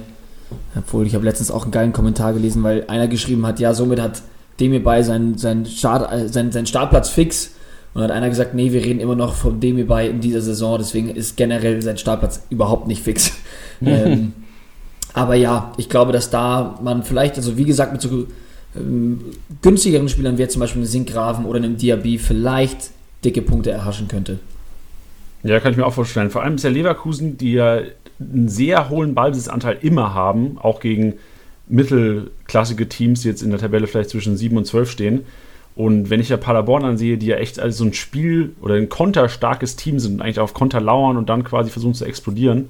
obwohl ich habe letztens auch einen geilen Kommentar gelesen, weil einer geschrieben hat, ja, somit hat Demirbay seinen, seinen, Start, äh, seinen, seinen Startplatz fix und hat einer gesagt, nee, wir reden immer noch von Demi bei in dieser Saison, deswegen ist generell sein Startplatz überhaupt nicht fix. [LAUGHS] ähm, aber ja, ich glaube, dass da man vielleicht, also wie gesagt, mit so ähm, günstigeren Spielern wie zum Beispiel einem Sinkgraven oder einem Diaby vielleicht dicke Punkte erhaschen könnte. Ja, kann ich mir auch vorstellen. Vor allem ist ja Leverkusen, die ja einen sehr hohen Ballbesitzanteil immer haben, auch gegen mittelklassige Teams, jetzt in der Tabelle vielleicht zwischen 7 und 12 stehen. Und wenn ich ja Paderborn ansehe, die ja echt als so ein Spiel oder ein konterstarkes Team sind und eigentlich auf Konter lauern und dann quasi versuchen zu explodieren,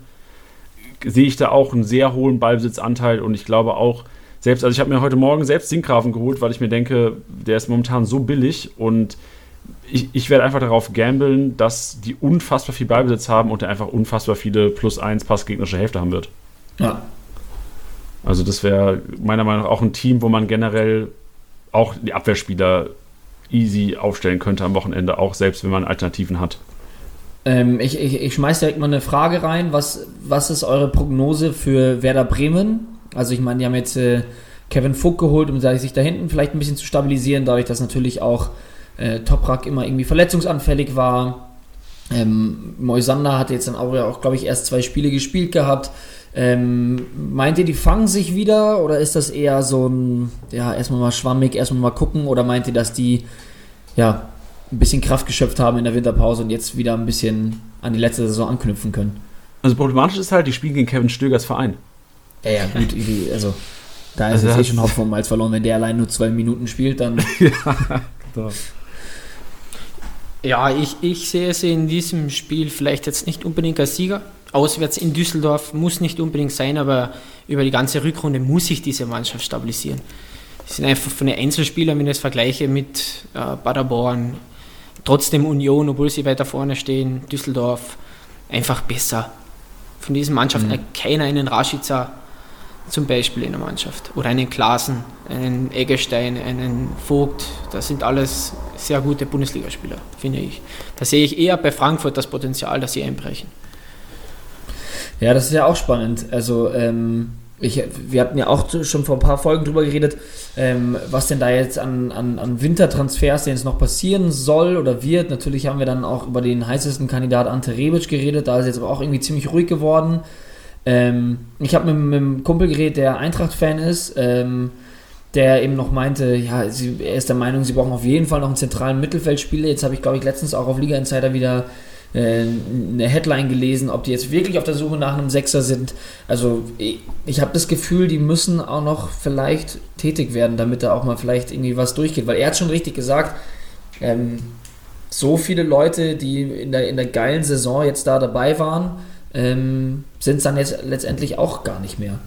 sehe ich da auch einen sehr hohen Ballbesitzanteil und ich glaube auch, selbst, also ich habe mir heute Morgen selbst Sinkgrafen geholt, weil ich mir denke, der ist momentan so billig und ich, ich werde einfach darauf gambeln, dass die unfassbar viel Ballbesitz haben und der einfach unfassbar viele plus 1 passgegnerische Hälfte haben wird. Ja. Also das wäre meiner Meinung nach auch ein Team, wo man generell auch die Abwehrspieler easy aufstellen könnte am Wochenende, auch selbst wenn man Alternativen hat. Ähm, ich, ich, ich schmeiß direkt mal eine Frage rein. Was, was ist eure Prognose für Werder Bremen? Also ich meine, die haben jetzt äh, Kevin Fuck geholt, um sich da hinten vielleicht ein bisschen zu stabilisieren, dadurch, dass natürlich auch äh, Toprak immer irgendwie verletzungsanfällig war. Ähm, Moisander hat jetzt dann auch, auch glaube ich, erst zwei Spiele gespielt gehabt. Ähm, meint ihr, die fangen sich wieder oder ist das eher so ein, ja, erstmal mal schwammig, erstmal mal gucken oder meint ihr, dass die, ja, ein bisschen Kraft geschöpft haben in der Winterpause und jetzt wieder ein bisschen an die letzte Saison anknüpfen können? Also problematisch ist halt, die spielen gegen Kevin Stögers Verein. Ja, ja, gut, also da ist also es eh schon Hopfen als verloren. Wenn der allein nur zwei Minuten spielt, dann. [LAUGHS] ja, genau. ja ich, ich sehe sie in diesem Spiel vielleicht jetzt nicht unbedingt als Sieger. Auswärts in Düsseldorf muss nicht unbedingt sein, aber über die ganze Rückrunde muss sich diese Mannschaft stabilisieren. Sie sind einfach von den Einzelspielern, wenn ich das vergleiche mit äh, Paderborn, trotzdem Union, obwohl sie weiter vorne stehen, Düsseldorf, einfach besser. Von diesen Mannschaften mhm. hat keiner einen Rashica zum Beispiel in der Mannschaft. Oder einen Klasen, einen Eggestein, einen Vogt. Das sind alles sehr gute Bundesligaspieler, finde ich. Da sehe ich eher bei Frankfurt das Potenzial, dass sie einbrechen. Ja, das ist ja auch spannend. Also, ähm, ich, wir hatten ja auch schon vor ein paar Folgen drüber geredet, ähm, was denn da jetzt an, an, an Wintertransfers denn jetzt noch passieren soll oder wird. Natürlich haben wir dann auch über den heißesten Kandidat Ante Rebic geredet, da ist jetzt aber auch irgendwie ziemlich ruhig geworden. Ähm, ich habe mit, mit einem Kumpel geredet, der Eintracht-Fan ist, ähm, der eben noch meinte, ja, sie, er ist der Meinung, sie brauchen auf jeden Fall noch einen zentralen Mittelfeldspieler. Jetzt habe ich, glaube ich, letztens auch auf Liga Insider wieder äh, eine Headline gelesen, ob die jetzt wirklich auf der Suche nach einem Sechser sind. Also ich, ich habe das Gefühl, die müssen auch noch vielleicht tätig werden, damit da auch mal vielleicht irgendwie was durchgeht. Weil er hat schon richtig gesagt, ähm, so viele Leute, die in der, in der geilen Saison jetzt da dabei waren, ähm, sind es dann jetzt letztendlich auch gar nicht mehr.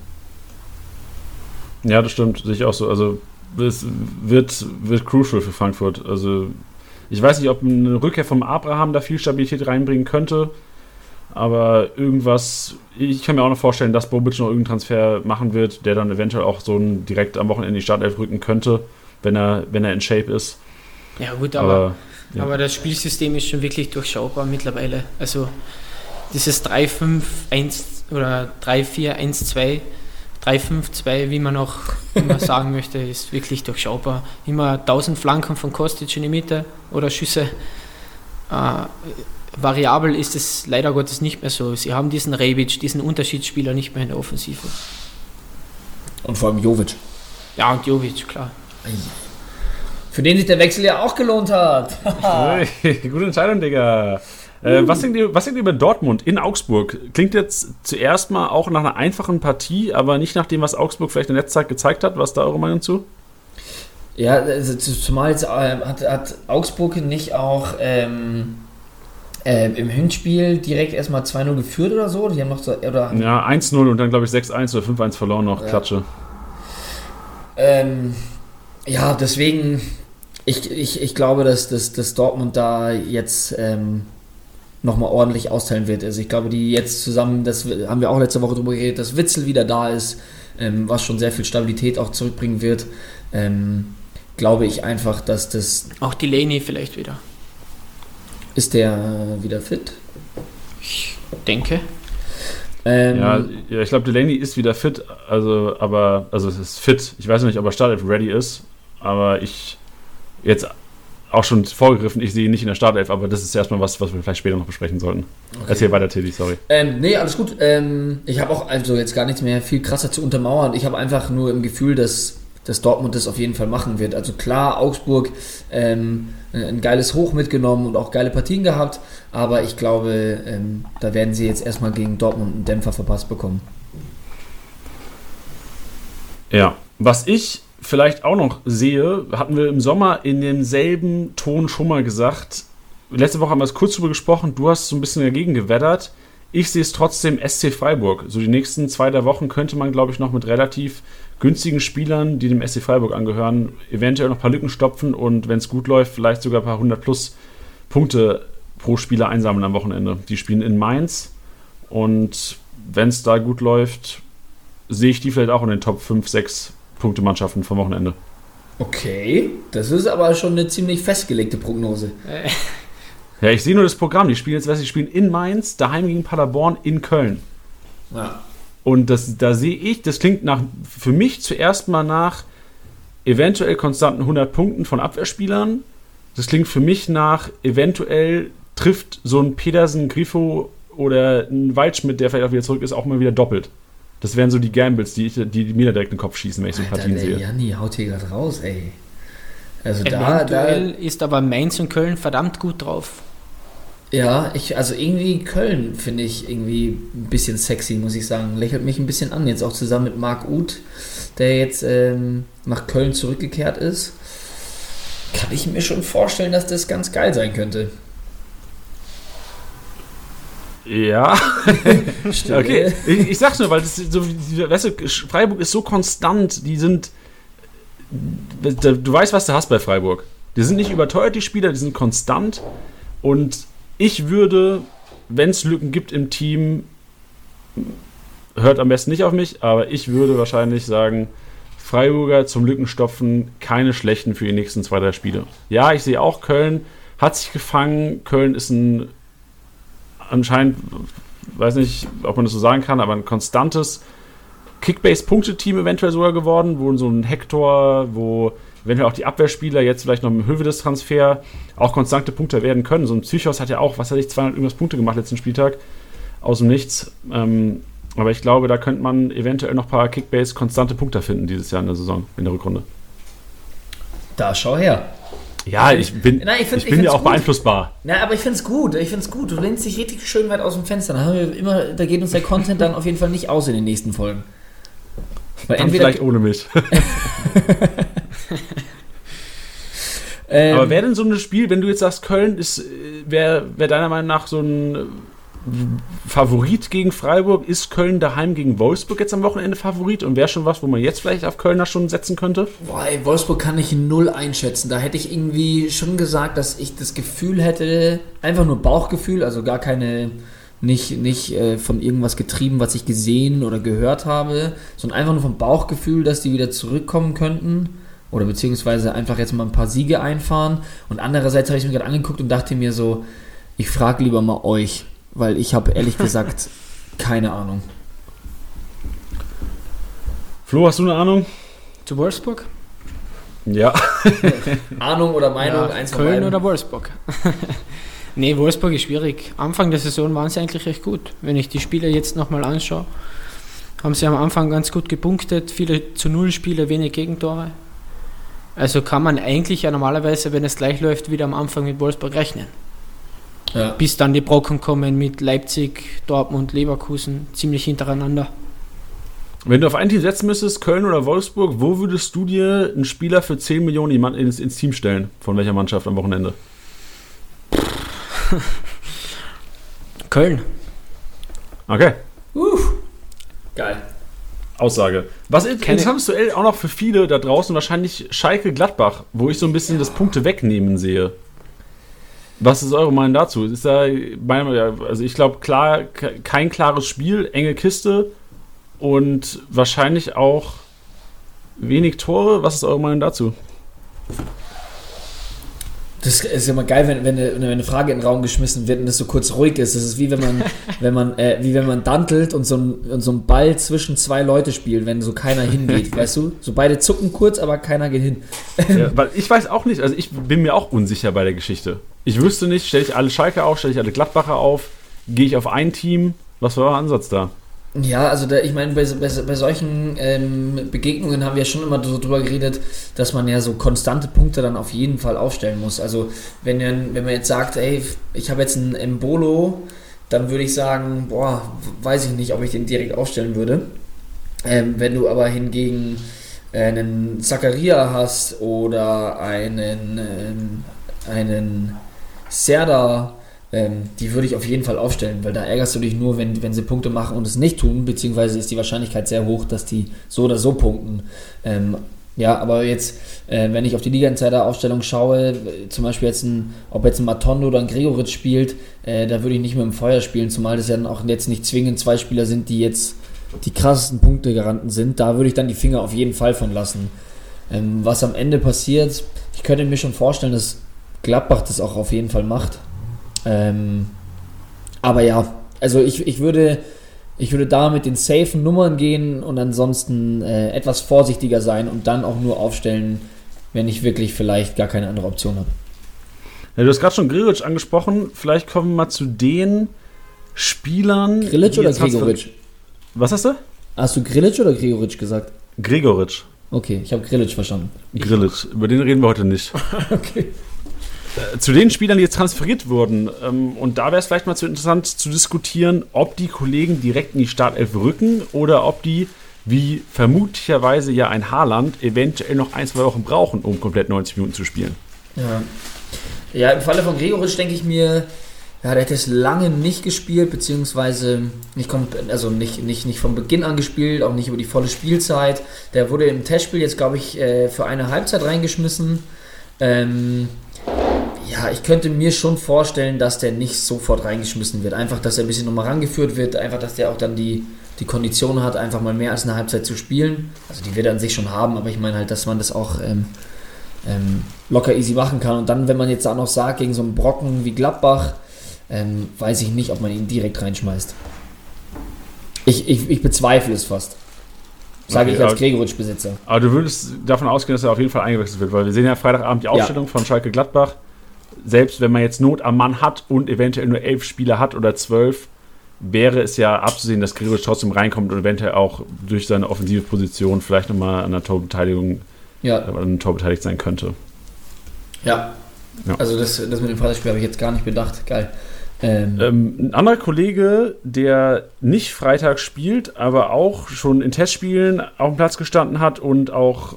Ja, das stimmt, sehe ich auch so. Also es wird, wird crucial für Frankfurt. Also ich weiß nicht, ob eine Rückkehr vom Abraham da viel Stabilität reinbringen könnte. Aber irgendwas, ich kann mir auch noch vorstellen, dass Bobic noch irgendeinen Transfer machen wird, der dann eventuell auch so ein direkt am Wochenende die Startelf rücken könnte, wenn er, wenn er in Shape ist. Ja, gut, aber, aber, ja. aber das Spielsystem ist schon wirklich durchschaubar mittlerweile. Also dieses 3-5-1 oder 3-4-1-2, 3-5-2, wie man auch immer [LAUGHS] sagen möchte, ist wirklich durchschaubar. Immer 1000 Flanken von Kostic in die Mitte oder Schüsse. Äh, variabel ist es leider Gottes nicht mehr so. Sie haben diesen Rebic, diesen Unterschiedsspieler nicht mehr in der Offensive. Und vor allem Jovic. Ja, und Jovic, klar. Für den sich der Wechsel ja auch gelohnt hat. [LAUGHS] Gute Entscheidung, Digga. Äh, was, denkt ihr, was denkt ihr über Dortmund in Augsburg? Klingt jetzt zuerst mal auch nach einer einfachen Partie, aber nicht nach dem, was Augsburg vielleicht in der Zeit gezeigt hat. Was ist da eure Meinung zu? Ja, also zumal jetzt, äh, hat, hat, Augsburg nicht auch ähm, äh, im Hinspiel direkt erstmal 2-0 geführt oder so? Die haben noch so, oder? Ja, 1-0 und dann glaube ich 6-1 oder 5-1 verloren noch. Ja. Klatsche. Ähm, ja, deswegen, ich, ich, ich glaube, dass, dass, dass Dortmund da jetzt ähm, nochmal ordentlich austeilen wird. Also ich glaube, die jetzt zusammen, das haben wir auch letzte Woche drüber geredet, dass Witzel wieder da ist, ähm, was schon sehr viel Stabilität auch zurückbringen wird. Ähm, glaube ich einfach, dass das. Auch Delaney vielleicht wieder. Ist der wieder fit? Ich denke. Ähm, ja, ja, ich glaube, Delaney ist wieder fit, also, aber, also es ist fit. Ich weiß noch nicht, ob er Startelf ready ist, aber ich jetzt auch schon vorgegriffen, ich sehe ihn nicht in der Startelf, aber das ist erstmal was, was wir vielleicht später noch besprechen sollten. Okay. Erzähl weiter, Tilly, sorry. Ähm, nee, alles gut. Ähm, ich habe auch also jetzt gar nichts mehr viel krasser zu untermauern. Ich habe einfach nur im Gefühl, dass, dass Dortmund das auf jeden Fall machen wird. Also klar, Augsburg ähm, ein geiles Hoch mitgenommen und auch geile Partien gehabt, aber ich glaube, ähm, da werden sie jetzt erstmal gegen Dortmund einen Dämpfer verpasst bekommen. Ja, was ich vielleicht auch noch sehe, hatten wir im Sommer in demselben Ton schon mal gesagt. Letzte Woche haben wir es kurz drüber gesprochen. Du hast so ein bisschen dagegen gewettert. Ich sehe es trotzdem SC Freiburg. So die nächsten zwei, drei Wochen könnte man, glaube ich, noch mit relativ günstigen Spielern, die dem SC Freiburg angehören, eventuell noch ein paar Lücken stopfen und wenn es gut läuft, vielleicht sogar ein paar 100 plus Punkte pro Spieler einsammeln am Wochenende. Die spielen in Mainz und wenn es da gut läuft, sehe ich die vielleicht auch in den Top 5, 6 Punktemannschaften vom Wochenende. Okay, das ist aber schon eine ziemlich festgelegte Prognose. [LAUGHS] Ja, ich sehe nur das Programm. Die spielen jetzt, was sie spielen in Mainz, daheim gegen Paderborn, in Köln. Ja. Und das, da sehe ich, das klingt nach, für mich zuerst mal nach eventuell konstanten 100 Punkten von Abwehrspielern. Das klingt für mich nach eventuell trifft so ein Pedersen, Grifo oder ein Waldschmidt, der vielleicht auch wieder zurück ist, auch mal wieder doppelt. Das wären so die Gambles, die, ich, die, die mir da direkt in den Kopf schießen, wenn ich so Alter, Partien der sehe. Janni haut hier gerade raus, ey. Also da, da, ist aber Mainz und Köln verdammt gut drauf. ja, ich, also irgendwie Köln finde ich irgendwie ein bisschen sexy, muss ich sagen. Lächelt mich ein bisschen an, jetzt auch zusammen mit Marc Uth, der jetzt ähm, nach Köln zurückgekehrt ist. Kann ich mir schon vorstellen, dass das ganz geil sein könnte. Ja, [LAUGHS] okay. Ich, ich sag's nur, weil das so, weißt du, Freiburg ist so konstant, die sind. Du weißt, was du hast bei Freiburg. Die sind nicht überteuert, die Spieler, die sind konstant. Und ich würde, wenn es Lücken gibt im Team, hört am besten nicht auf mich, aber ich würde wahrscheinlich sagen, Freiburger zum Lückenstopfen keine schlechten für die nächsten zwei, drei Spiele. Ja, ich sehe auch Köln hat sich gefangen. Köln ist ein anscheinend, weiß nicht, ob man das so sagen kann, aber ein konstantes Kickbase-Punkteteam eventuell sogar geworden, wo so ein Hector, wo eventuell auch die Abwehrspieler jetzt vielleicht noch im Höhe des Transfer auch konstante Punkte werden können. So ein Psychos hat ja auch, was weiß ich, 200 irgendwas Punkte gemacht letzten Spieltag aus dem Nichts. Ähm, aber ich glaube, da könnte man eventuell noch ein paar Kickbase konstante Punkte finden dieses Jahr in der Saison, in der Rückrunde. Da schau her. Ja, ich bin, Nein, ich ich find- ich bin ja find's auch gut. beeinflussbar. Na, aber ich find's gut. Ich find's gut. Du lehnst dich richtig schön weit aus dem Fenster. Da, haben wir immer, da geht uns der Content dann auf jeden Fall nicht aus in den nächsten Folgen. Weil Dann entweder, vielleicht ohne mich. [LAUGHS] ähm, Aber wäre denn so ein Spiel, wenn du jetzt sagst, Köln ist, wäre wär deiner Meinung nach so ein äh, Favorit gegen Freiburg? Ist Köln daheim gegen Wolfsburg jetzt am Wochenende Favorit? Und wäre schon was, wo man jetzt vielleicht auf Kölner schon setzen könnte? Boah, ey, Wolfsburg kann ich null einschätzen. Da hätte ich irgendwie schon gesagt, dass ich das Gefühl hätte, einfach nur Bauchgefühl, also gar keine, nicht, nicht äh, von irgendwas getrieben, was ich gesehen oder gehört habe, sondern einfach nur vom Bauchgefühl, dass die wieder zurückkommen könnten. Oder beziehungsweise einfach jetzt mal ein paar Siege einfahren. Und andererseits habe ich mir gerade angeguckt und dachte mir so, ich frage lieber mal euch, weil ich habe ehrlich [LAUGHS] gesagt keine Ahnung. Flo, hast du eine Ahnung? Zu Wolfsburg? Ja. [LAUGHS] Ahnung oder Meinung, Ja, eins Köln oder Wolfsburg? [LAUGHS] nee, Wolfsburg ist schwierig. Anfang der Saison waren sie eigentlich recht gut. Wenn ich die Spiele jetzt nochmal anschaue, haben sie am Anfang ganz gut gepunktet, viele zu Null Spiele, wenig Gegentore. Also kann man eigentlich ja normalerweise, wenn es gleich läuft, wieder am Anfang mit Wolfsburg rechnen. Ja. Bis dann die Brocken kommen mit Leipzig, Dortmund, Leverkusen, ziemlich hintereinander. Wenn du auf ein Team setzen müsstest, Köln oder Wolfsburg, wo würdest du dir einen Spieler für 10 Millionen jemand ins, ins Team stellen? Von welcher Mannschaft am Wochenende? [LAUGHS] Köln. Okay. Geil. Aussage. Was ein interessantes Duell auch noch für viele da draußen wahrscheinlich Schalke-Gladbach, wo ich so ein bisschen das Punkte wegnehmen sehe. Was ist eure Meinung dazu? Ist da, also ich glaube, klar, ke- kein klares Spiel, enge Kiste und wahrscheinlich auch wenig Tore. Was ist eure Meinung dazu? Das ist immer geil, wenn, wenn, eine, wenn eine Frage in den Raum geschmissen wird und das so kurz ruhig ist. Das ist wie wenn man, [LAUGHS] wenn man, äh, wie wenn man dantelt und so, ein, und so einen Ball zwischen zwei Leute spielt, wenn so keiner hingeht, [LAUGHS] weißt du? So beide zucken kurz, aber keiner geht hin. Ja, [LAUGHS] weil ich weiß auch nicht, also ich bin mir auch unsicher bei der Geschichte. Ich wüsste nicht, stelle ich alle Schalke auf, stelle ich alle Gladbacher auf, gehe ich auf ein Team? Was war euer Ansatz da? Ja, also da, ich meine, bei, bei, bei solchen ähm, Begegnungen haben wir schon immer so drüber geredet, dass man ja so konstante Punkte dann auf jeden Fall aufstellen muss. Also wenn, wenn man jetzt sagt, ey, ich habe jetzt einen Embolo, dann würde ich sagen, boah, weiß ich nicht, ob ich den direkt aufstellen würde. Ähm, wenn du aber hingegen einen Zakaria hast oder einen, ähm, einen Serda, ähm, die würde ich auf jeden Fall aufstellen, weil da ärgerst du dich nur, wenn, wenn sie Punkte machen und es nicht tun, beziehungsweise ist die Wahrscheinlichkeit sehr hoch, dass die so oder so punkten. Ähm, ja, aber jetzt, äh, wenn ich auf die Liga-Insider-Aufstellung schaue, äh, zum Beispiel jetzt ein, ob jetzt ein Matondo oder ein Gregoritsch spielt, äh, da würde ich nicht mit dem Feuer spielen, zumal das ja dann auch jetzt nicht zwingend zwei Spieler sind, die jetzt die krassesten Punktegaranten sind. Da würde ich dann die Finger auf jeden Fall von lassen. Ähm, was am Ende passiert, ich könnte mir schon vorstellen, dass Gladbach das auch auf jeden Fall macht. Ähm, aber ja, also ich, ich würde ich würde da mit den safen Nummern gehen und ansonsten äh, etwas vorsichtiger sein und dann auch nur aufstellen, wenn ich wirklich vielleicht gar keine andere Option habe. Ja, du hast gerade schon Grilic angesprochen. Vielleicht kommen wir mal zu den Spielern. Grilic oder Gregoritsch? Was hast du? Hast du Grilic oder Gregoritsch gesagt? Gregoritsch. Okay, ich habe Grilic verstanden. Grilic. Über den reden wir heute nicht. [LAUGHS] Okay. Äh, Zu den Spielern, die jetzt transferiert wurden. Ähm, und da wäre es vielleicht mal zu interessant zu diskutieren, ob die Kollegen direkt in die Startelf rücken oder ob die, wie vermutlicherweise ja ein Haaland, eventuell noch ein, zwei Wochen brauchen, um komplett 90 Minuten zu spielen. Ja. ja, im Falle von Gregoritsch denke ich mir, ja, der hat jetzt lange nicht gespielt, beziehungsweise nicht, also nicht, nicht, nicht von Beginn an gespielt, auch nicht über die volle Spielzeit. Der wurde im Testspiel jetzt, glaube ich, äh, für eine Halbzeit reingeschmissen. Ähm, ja, ich könnte mir schon vorstellen, dass der nicht sofort reingeschmissen wird. Einfach, dass er ein bisschen nochmal rangeführt wird, einfach, dass der auch dann die, die Kondition hat, einfach mal mehr als eine Halbzeit zu spielen. Also die wird er an sich schon haben, aber ich meine halt, dass man das auch ähm, ähm, locker easy machen kann. Und dann, wenn man jetzt auch noch sagt, gegen so einen Brocken wie Gladbach, ähm, weiß ich nicht, ob man ihn direkt reinschmeißt. Ich, ich, ich bezweifle es fast. Sage Okay, ich als aber- Gregoritsch-Besitzer. Aber du würdest davon ausgehen, dass er auf jeden Fall eingewechselt wird, weil wir sehen ja Freitagabend die Aufstellung von Schalke Gladbach. Selbst wenn man jetzt Not am Mann hat und eventuell nur elf Spieler hat oder zwölf, wäre es ja abzusehen, dass Gregoritsch trotzdem reinkommt und eventuell auch durch seine offensive Position vielleicht nochmal an der Torbeteiligung Ja, äh, an einem Tor beteiligt sein könnte. ja. Ja. Also das, das mit dem Freitagsspiel habe ich jetzt gar nicht bedacht. Geil. Ähm, Ähm, ein anderer Kollege, der nicht Freitag spielt, aber auch schon in Testspielen auf dem Platz gestanden hat und auch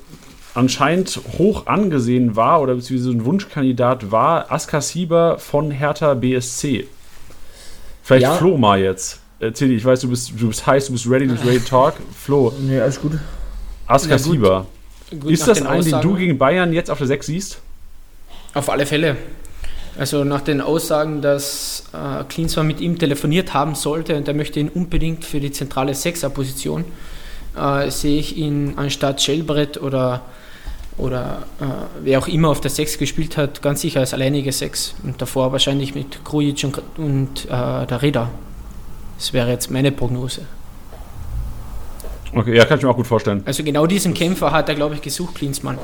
anscheinend hoch angesehen war oder beziehungsweise ein Wunschkandidat war, Askar Sieber von Hertha BSC. Vielleicht Ja. Flo mal jetzt. Erzähl dir, ich weiß, du bist, du bist heiß, du bist ready, du bist ready to talk. Flo, nee, alles gut. Askar gut. Sieber. Gut, Ist das ein, den du gegen Bayern jetzt auf der 6 siehst? Auf alle Fälle. Also nach den Aussagen, dass äh, Klinsmann mit ihm telefoniert haben sollte und er möchte ihn unbedingt für die zentrale Sechser-Position, äh, sehe ich ihn anstatt Schellbrett oder, oder äh, wer auch immer auf der Sechs gespielt hat, ganz sicher als alleinige Sechs. Und davor wahrscheinlich mit Krujic und, und äh, der Reda. Das wäre jetzt meine Prognose. Okay, ja, kann ich mir auch gut vorstellen. Also genau diesen Kämpfer hat er, glaube ich, gesucht, Klinsmann.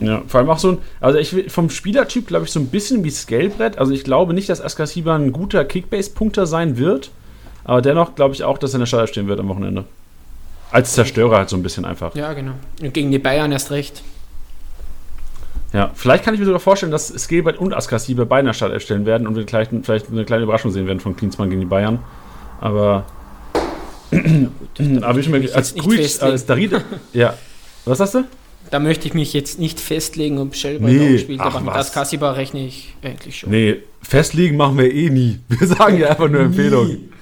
Ja, vor allem auch so ein, also ich will- vom Spielertyp glaube ich so ein bisschen wie Scalebrett. Also ich glaube nicht, dass Askar Sieber ein guter Kickbase-Punkter sein wird, aber dennoch glaube ich auch, dass er in der Startelf stehen wird am Wochenende. Als Zerstörer halt so ein bisschen einfach. Ja, genau. Und gegen die Bayern erst recht. Ja, vielleicht kann ich mir sogar vorstellen, dass Scalebrett und Askar Sieber beide in der Startelf stellen werden und wir gleich, vielleicht eine kleine Überraschung sehen werden von Klinsmann gegen die Bayern. Aber, aber ich mich mir als festlegen. als Darid, [LAUGHS] ja. Was hast du? Da möchte ich mich jetzt nicht festlegen, ob Schellbrett Nee, auch spielt, ach aber mit Kassiba rechne ich eigentlich schon. Nee, festlegen machen wir eh nie. Wir sagen ja einfach nur Empfehlungen.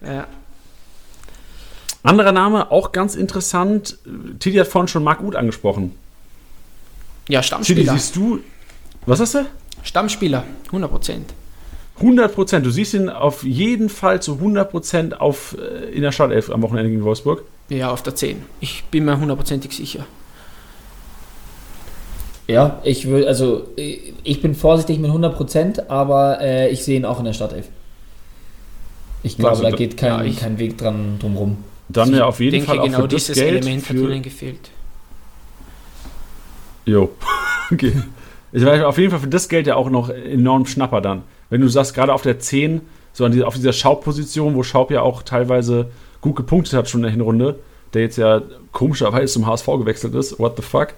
Ja. Anderer Name, auch ganz interessant. Titi hat vorhin schon Marc Uth angesprochen. ja, Stammspieler. siehst du. Was hast du? Stammspieler, 100 Prozent. 100 Prozent. Du siehst ihn auf jeden Fall zu 100 Prozent auf, äh, in der Startelf am Wochenende gegen Wolfsburg. Ja, auf der 10. Ich bin mir hundertprozentig sicher. Ja, ich will, also ich ich bin vorsichtig mit 100%, aber äh, ich sehe ihn auch in der Startelf. Ich glaube, Also, da geht kein, ja, ich- kein Weg dran drumrum. Dann ja auf jeden denke, Fall auch genau für das dieses Geld. Element hat für, ihnen gefehlt. Jo. [LAUGHS] okay. Ich weiß auf jeden Fall für das Geld ja auch noch enorm Schnapper dann. Wenn du sagst, gerade auf der 10, so an dieser, auf dieser Schaub-Position, wo Schaub ja auch teilweise gut gepunktet hat schon in der Hinrunde, der jetzt ja komischerweise zum HSV gewechselt ist, what the fuck,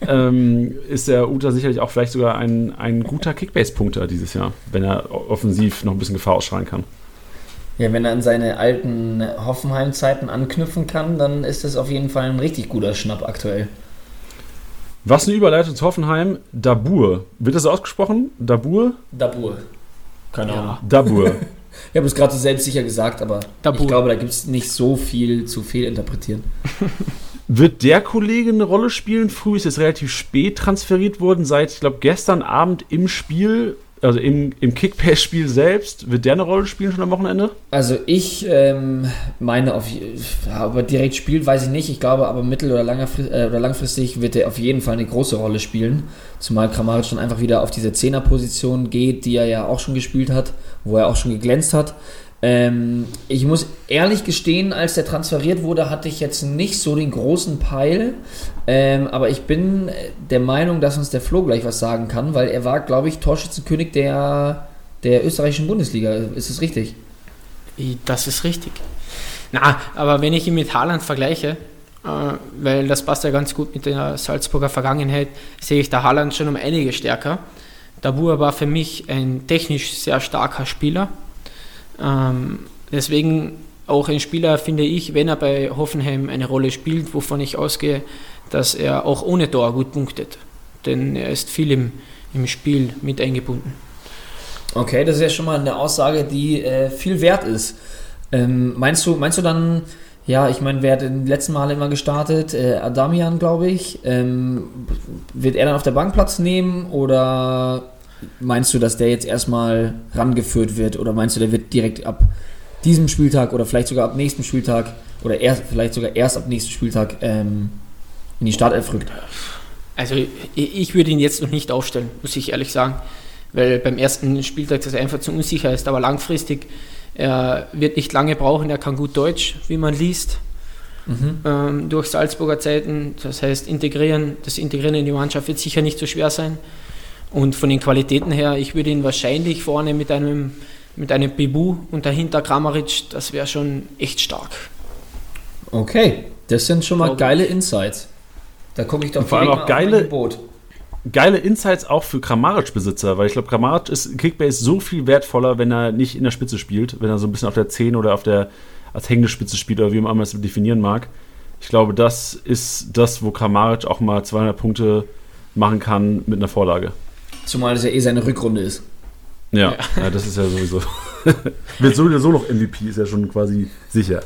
[LAUGHS] ähm, ist der Uta sicherlich auch vielleicht sogar ein, ein guter Kickbase-Punkter dieses Jahr, wenn er offensiv noch ein bisschen Gefahr ausstrahlen kann. Ja, wenn er an seine alten Hoffenheim-Zeiten anknüpfen kann, dann ist das auf jeden Fall ein richtig guter Schnapp aktuell. Was eine Überleitung zu Hoffenheim, Dabur. Wird das ausgesprochen? Dabur? Dabur. Keine Ja. Ahnung. Dabur. [LAUGHS] Ich habe es gerade so selbstsicher gesagt, aber Dabur. ich glaube, da gibt es nicht so viel zu fehlinterpretieren. [LAUGHS] Wird der Kollege eine Rolle spielen? Früh ist jetzt relativ spät transferiert worden, seit, ich glaube, gestern Abend im Spiel, also im, im Kickbase-Spiel selbst. Wird der eine Rolle spielen schon am Wochenende? Also ich ähm, meine, auf, er direkt spielt, weiß ich nicht. Ich glaube aber mittel- oder, langfristig, äh, oder langfristig wird er auf jeden Fall eine große Rolle spielen. Zumal Kramaric dann einfach wieder auf diese Zehnerposition geht, die er ja auch schon gespielt hat, wo er auch schon geglänzt hat. Ähm, ich muss ehrlich gestehen, als der transferiert wurde, hatte ich jetzt nicht so den großen Peil. Ähm, aber ich bin der Meinung, dass uns der Flo gleich was sagen kann, weil er war, glaube ich, Torschützenkönig der, der österreichischen Bundesliga. Ist es richtig? Das ist richtig. Na, aber wenn ich ihn mit Haaland vergleiche, äh, weil das passt ja ganz gut mit der Salzburger Vergangenheit, sehe ich da Haaland schon um einige stärker. Dabur war für mich ein technisch sehr starker Spieler. Ähm, deswegen auch ein Spieler, finde ich, wenn er bei Hoffenheim eine Rolle spielt, wovon ich ausgehe, dass er auch ohne Tor gut punktet. Denn er ist viel im, im Spiel mit eingebunden. Okay, das ist ja schon mal eine Aussage, die äh, viel wert ist. Ähm, meinst, du, meinst du dann, ja, ich meine, wer hat den letzten Mal immer gestartet? Äh, Adamian, glaube ich. Ähm, wird er dann auf der Bank Platz nehmen oder meinst du, dass der jetzt erstmal rangeführt wird oder meinst du, der wird direkt ab diesem Spieltag oder vielleicht sogar ab nächsten Spieltag oder erst, vielleicht sogar erst ab nächsten Spieltag ähm, in die Startelf rückt? Also ich würde ihn jetzt noch nicht aufstellen, muss ich ehrlich sagen, weil beim ersten Spieltag das einfach zu unsicher ist, aber langfristig er wird nicht lange brauchen, er kann gut Deutsch, wie man liest. Mhm. Ähm, durch Salzburger Zeiten, das heißt integrieren, das Integrieren in die Mannschaft wird sicher nicht so schwer sein. Und von den Qualitäten her, ich würde ihn wahrscheinlich vorne mit einem, mit einem Bibu und dahinter Kramaric, das wäre schon echt stark. Okay, das sind schon mal geile Insights. Da komme ich doch vor allem auch geile, geile Insights auch für Kramaric-Besitzer, weil ich glaube, Kramaric ist Kickbase so viel wertvoller, wenn er nicht in der Spitze spielt, wenn er so ein bisschen auf der 10 oder auf der als hängende Spitze spielt oder wie man es definieren mag. Ich glaube, das ist das, wo Kramaric auch mal 200 Punkte machen kann mit einer Vorlage. Zumal es ja eh seine Rückrunde ist. Ja, ja. ja das ist ja sowieso. [LAUGHS] Wird sowieso noch MVP, ist ja schon quasi sicher.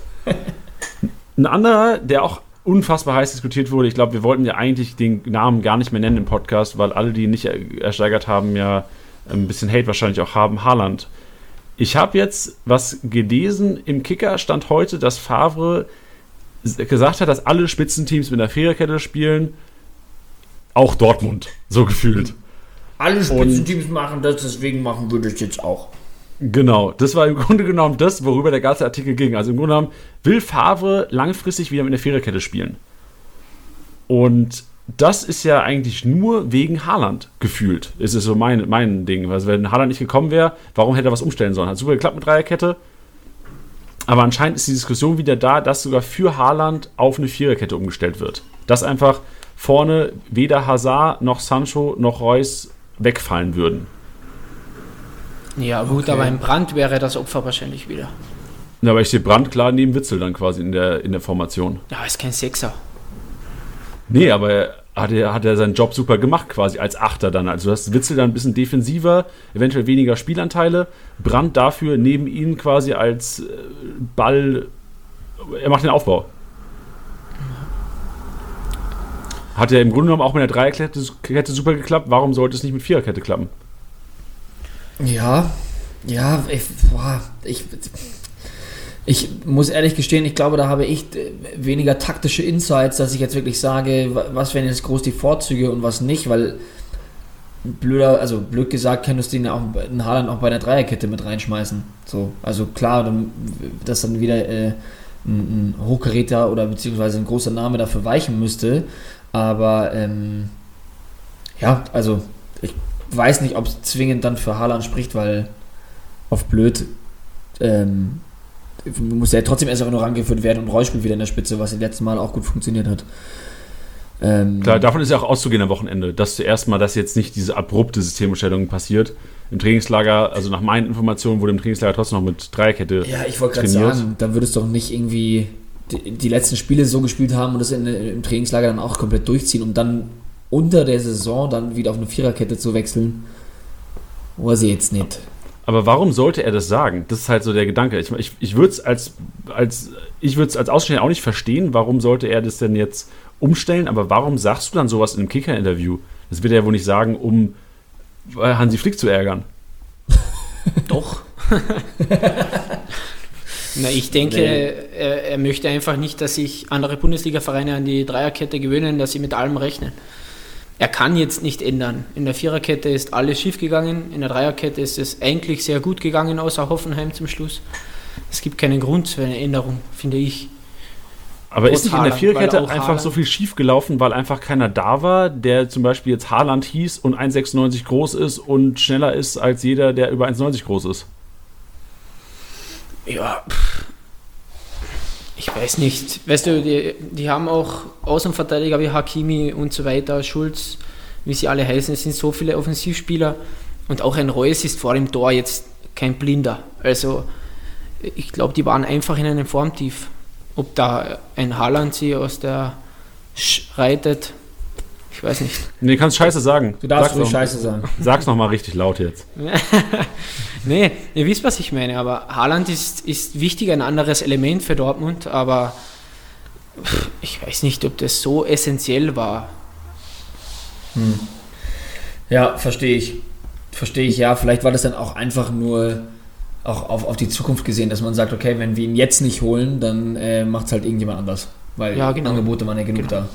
Ein anderer, der auch unfassbar heiß diskutiert wurde. Ich glaube, wir wollten ja eigentlich den Namen gar nicht mehr nennen im Podcast, weil alle, die ihn nicht ersteigert haben, ja ein bisschen Hate wahrscheinlich auch haben. Haaland. Ich habe jetzt was gelesen im Kicker, stand heute, dass Favre gesagt hat, dass alle Spitzenteams mit einer Viererkette spielen. Auch Dortmund, so gefühlt. Alle Spitzenteams machen das, deswegen machen wir das jetzt auch. Genau, das war im Grunde genommen das, worüber der ganze Artikel ging. Also im Grunde genommen will Favre langfristig wieder mit einer Viererkette spielen. Und das ist ja eigentlich nur wegen Haaland gefühlt. Ist es so mein, mein Ding. Also wenn Haaland nicht gekommen wäre, warum hätte er was umstellen sollen? Hat super geklappt mit Dreierkette. Aber anscheinend ist die Diskussion wieder da, dass sogar für Haaland auf eine Viererkette umgestellt wird. Dass einfach vorne weder Hazard noch Sancho noch Reus wegfallen würden. Ja, gut, okay. aber im Brand wäre das Opfer wahrscheinlich wieder. Ja, aber ich sehe Brand klar neben Witzel dann quasi in der, in der Formation. Ja, ist kein Sechser. Nee, aber er hat, er hat er seinen Job super gemacht, quasi als Achter dann. Also du hast Witzel dann ein bisschen defensiver, eventuell weniger Spielanteile. Brand dafür neben ihm quasi als äh, Ball. Er macht den Aufbau. Hat ja im Grunde genommen auch mit der Dreierkette super geklappt. Warum sollte es nicht mit Viererkette klappen? Ja, ja, ich, boah, ich, ich muss ehrlich gestehen, ich glaube, da habe ich weniger taktische Insights, dass ich jetzt wirklich sage, was wären jetzt groß die Vorzüge und was nicht, weil blöder, also blöd gesagt, könntest du ihn auch in Haaland auch bei der Dreierkette mit reinschmeißen. So, also klar, dass dann wieder äh, ein, ein Hochkaräter oder beziehungsweise ein großer Name dafür weichen müsste. Aber ähm, ja, also ich weiß nicht, ob es zwingend dann für Haaland spricht, weil auf blöd ähm, muss er trotzdem erst einfach nur rangeführt werden und Reus spielt wieder in der Spitze, was im letzten Mal auch gut funktioniert hat. Ähm, Klar, davon ist ja auch auszugehen am Wochenende, dass zuerst mal, dass jetzt nicht diese abrupte Systemumstellung passiert. Im Trainingslager, also nach meinen Informationen, wurde im Trainingslager trotzdem noch mit Dreierkette Ja, ich wollte gerade sagen, da würde es doch nicht irgendwie die, die, letzten Spiele so gespielt haben und das in, im Trainingslager dann auch komplett durchziehen, um dann unter der Saison dann wieder auf eine Viererkette zu wechseln, weiß ich jetzt nicht. Aber warum sollte er das sagen? Das ist halt so der Gedanke. Ich, ich, ich würde es als, als, als Ausstehender auch nicht verstehen, warum sollte er das denn jetzt umstellen, aber warum sagst du dann sowas in einem Kicker-Interview? Das wird er ja wohl nicht sagen, um Hansi Flick zu ärgern. [LAUGHS] Doch. [LAUGHS] Na, ich denke, nee. er, er, möchte einfach nicht, dass sich andere Bundesliga-Vereine an die Dreierkette gewöhnen, dass sie mit allem rechnen er kann jetzt nicht ändern. In der Viererkette ist alles schief gegangen, in der Dreierkette ist es eigentlich sehr gut gegangen, außer Hoffenheim zum Schluss. es gibt keinen Grund für eine Änderung, finde ich. Aber ist nicht in der Viererkette einfach Haaland so viel schief gelaufen, weil einfach keiner da war, der zum Beispiel jetzt Haaland hieß und 1,96 groß ist und schneller ist als jeder, der über 1,90 groß ist? Ja, ich weiß nicht. Weißt du, die, die haben auch Außenverteidiger wie Hakimi und so weiter, Schulz, wie sie alle heißen. Es sind so viele Offensivspieler und auch ein Reus ist vor dem Tor jetzt kein Blinder. Also ich glaube, die waren einfach in einem Formtief. Ob da ein Haaland sie aus der Sch reitet, ich weiß nicht. Nee, kannst Scheiße sagen. Du darfst ruhig Scheiße sagen. [LAUGHS] Sag's nochmal richtig laut jetzt. [LAUGHS] nee, ihr wisst, was ich meine, aber Haaland ist, ist wichtig, ein anderes Element für Dortmund, aber ich weiß nicht, ob das so essentiell war. Hm. Ja, verstehe ich. Verstehe ich, ja. Vielleicht war das dann auch einfach nur auch auf, auf die Zukunft gesehen, dass man sagt, okay, wenn wir ihn jetzt nicht holen, dann äh, macht es halt irgendjemand anders. Weil ja, genau. Angebote waren ja genug genau. da.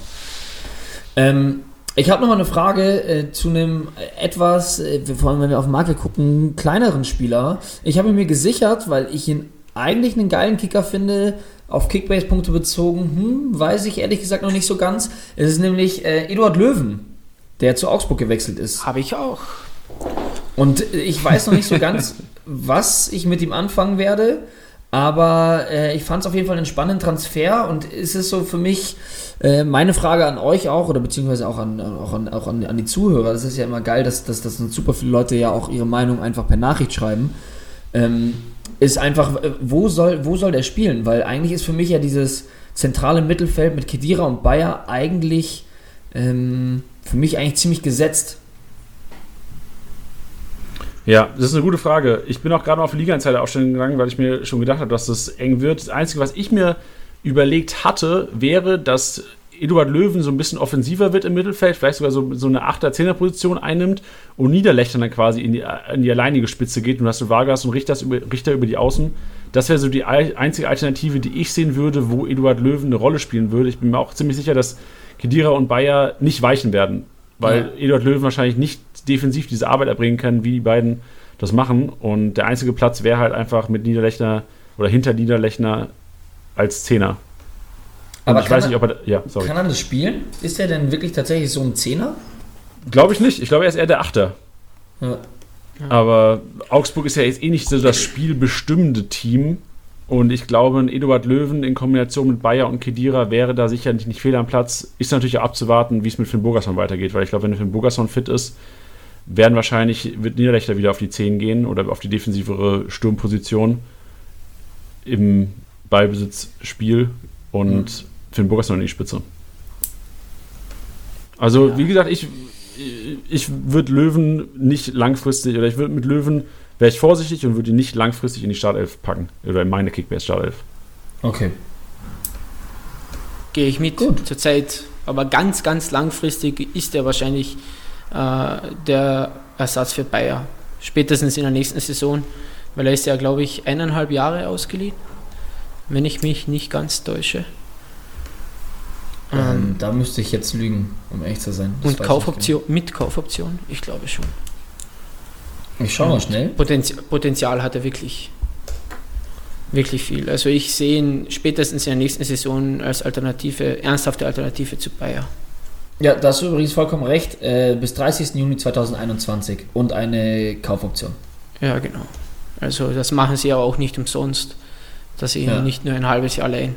Ähm, ich habe noch mal eine Frage äh, zu einem etwas, äh, vor allem wenn wir auf den Markt gucken, kleineren Spieler. Ich habe mir gesichert, weil ich ihn eigentlich einen geilen Kicker finde, auf Kickbase-Punkte bezogen, hm, weiß ich ehrlich gesagt noch nicht so ganz. Es ist nämlich äh, Eduard Löwen, der zu Augsburg gewechselt ist. Habe ich auch. Und ich weiß noch nicht so ganz, [LAUGHS] was ich mit ihm anfangen werde. Aber äh, ich fand es auf jeden Fall einen spannenden Transfer und es ist so für mich äh, meine Frage an euch auch oder beziehungsweise auch an, auch an, auch an, an die Zuhörer. Das ist ja immer geil, dass, dass, dass super viele Leute ja auch ihre Meinung einfach per Nachricht schreiben. Ähm, ist einfach, äh, wo soll, wo soll der spielen? Weil eigentlich ist für mich ja dieses zentrale Mittelfeld mit Kedira und Bayer eigentlich ähm, für mich eigentlich ziemlich gesetzt. Ja, das ist eine gute Frage. Ich bin auch gerade auf die Liga-Insider-Aufstellung gegangen, weil ich mir schon gedacht habe, dass das eng wird. Das Einzige, was ich mir überlegt hatte, wäre, dass Eduard Löwen so ein bisschen offensiver wird im Mittelfeld, vielleicht sogar so, so eine 8er, 10er Position einnimmt und Niederlechner dann quasi in die, in die alleinige Spitze geht und hast du Vargas und Richter über, Richter über die Außen. Das wäre so die einzige Alternative, die ich sehen würde, wo Eduard Löwen eine Rolle spielen würde. Ich bin mir auch ziemlich sicher, dass Kedira und Bayer nicht weichen werden, weil ja. Eduard Löwen wahrscheinlich nicht defensiv diese Arbeit erbringen kann, wie die beiden das machen. Und der einzige Platz wäre halt einfach mit Niederlechner oder hinter Niederlechner als Zehner. Aber ich weiß nicht, ob er. Ja, sorry. Kann er das spielen? Ist er denn wirklich tatsächlich so ein Zehner? Glaube ich nicht. Ich glaube, er ist eher der Achter. Ja. Aber Augsburg ist ja jetzt eh nicht so das spielbestimmende Team. Und ich glaube, ein Eduard Löwen in Kombination mit Bayer und Kedira wäre da sicherlich nicht fehl am Platz. Ist natürlich auch abzuwarten, wie es mit Finn Burgerson weitergeht, weil ich glaube, wenn Finn Burgerson fit ist, werden wahrscheinlich, wird Niederlechner wieder auf die 10 gehen oder auf die defensivere Sturmposition im Ballbesitzspiel und mhm. Finn Burgerson in die Spitze. Also, ja. wie gesagt, ich, ich würde Löwen nicht langfristig, oder ich würde mit Löwen, wäre ich vorsichtig und würde ihn nicht langfristig in die Startelf packen. Oder in meine Kickbase-Startelf. Okay. Gehe ich mit. Gut. Zurzeit, aber ganz, ganz langfristig ist er wahrscheinlich der Ersatz für Bayer. Spätestens in der nächsten Saison, weil er ist ja, glaube ich, eineinhalb Jahre ausgeliehen, wenn ich mich nicht ganz täusche. Ähm, ähm da müsste ich jetzt lügen, um ehrlich zu sein. Das und Kaufoption, genau. mit Kaufoption, ich glaube schon. Ich schaue mal schnell. Potenzial, Potenzial hat er wirklich. Wirklich viel. Also ich sehe ihn spätestens in der nächsten Saison als Alternative, ernsthafte Alternative zu Bayer. Ja, da hast du übrigens vollkommen recht. Äh, bis 30. Juni 2021 und eine Kaufoption. Ja, genau. Also das machen sie aber auch nicht umsonst, dass sie ja. nicht nur ein halbes Jahr leihen.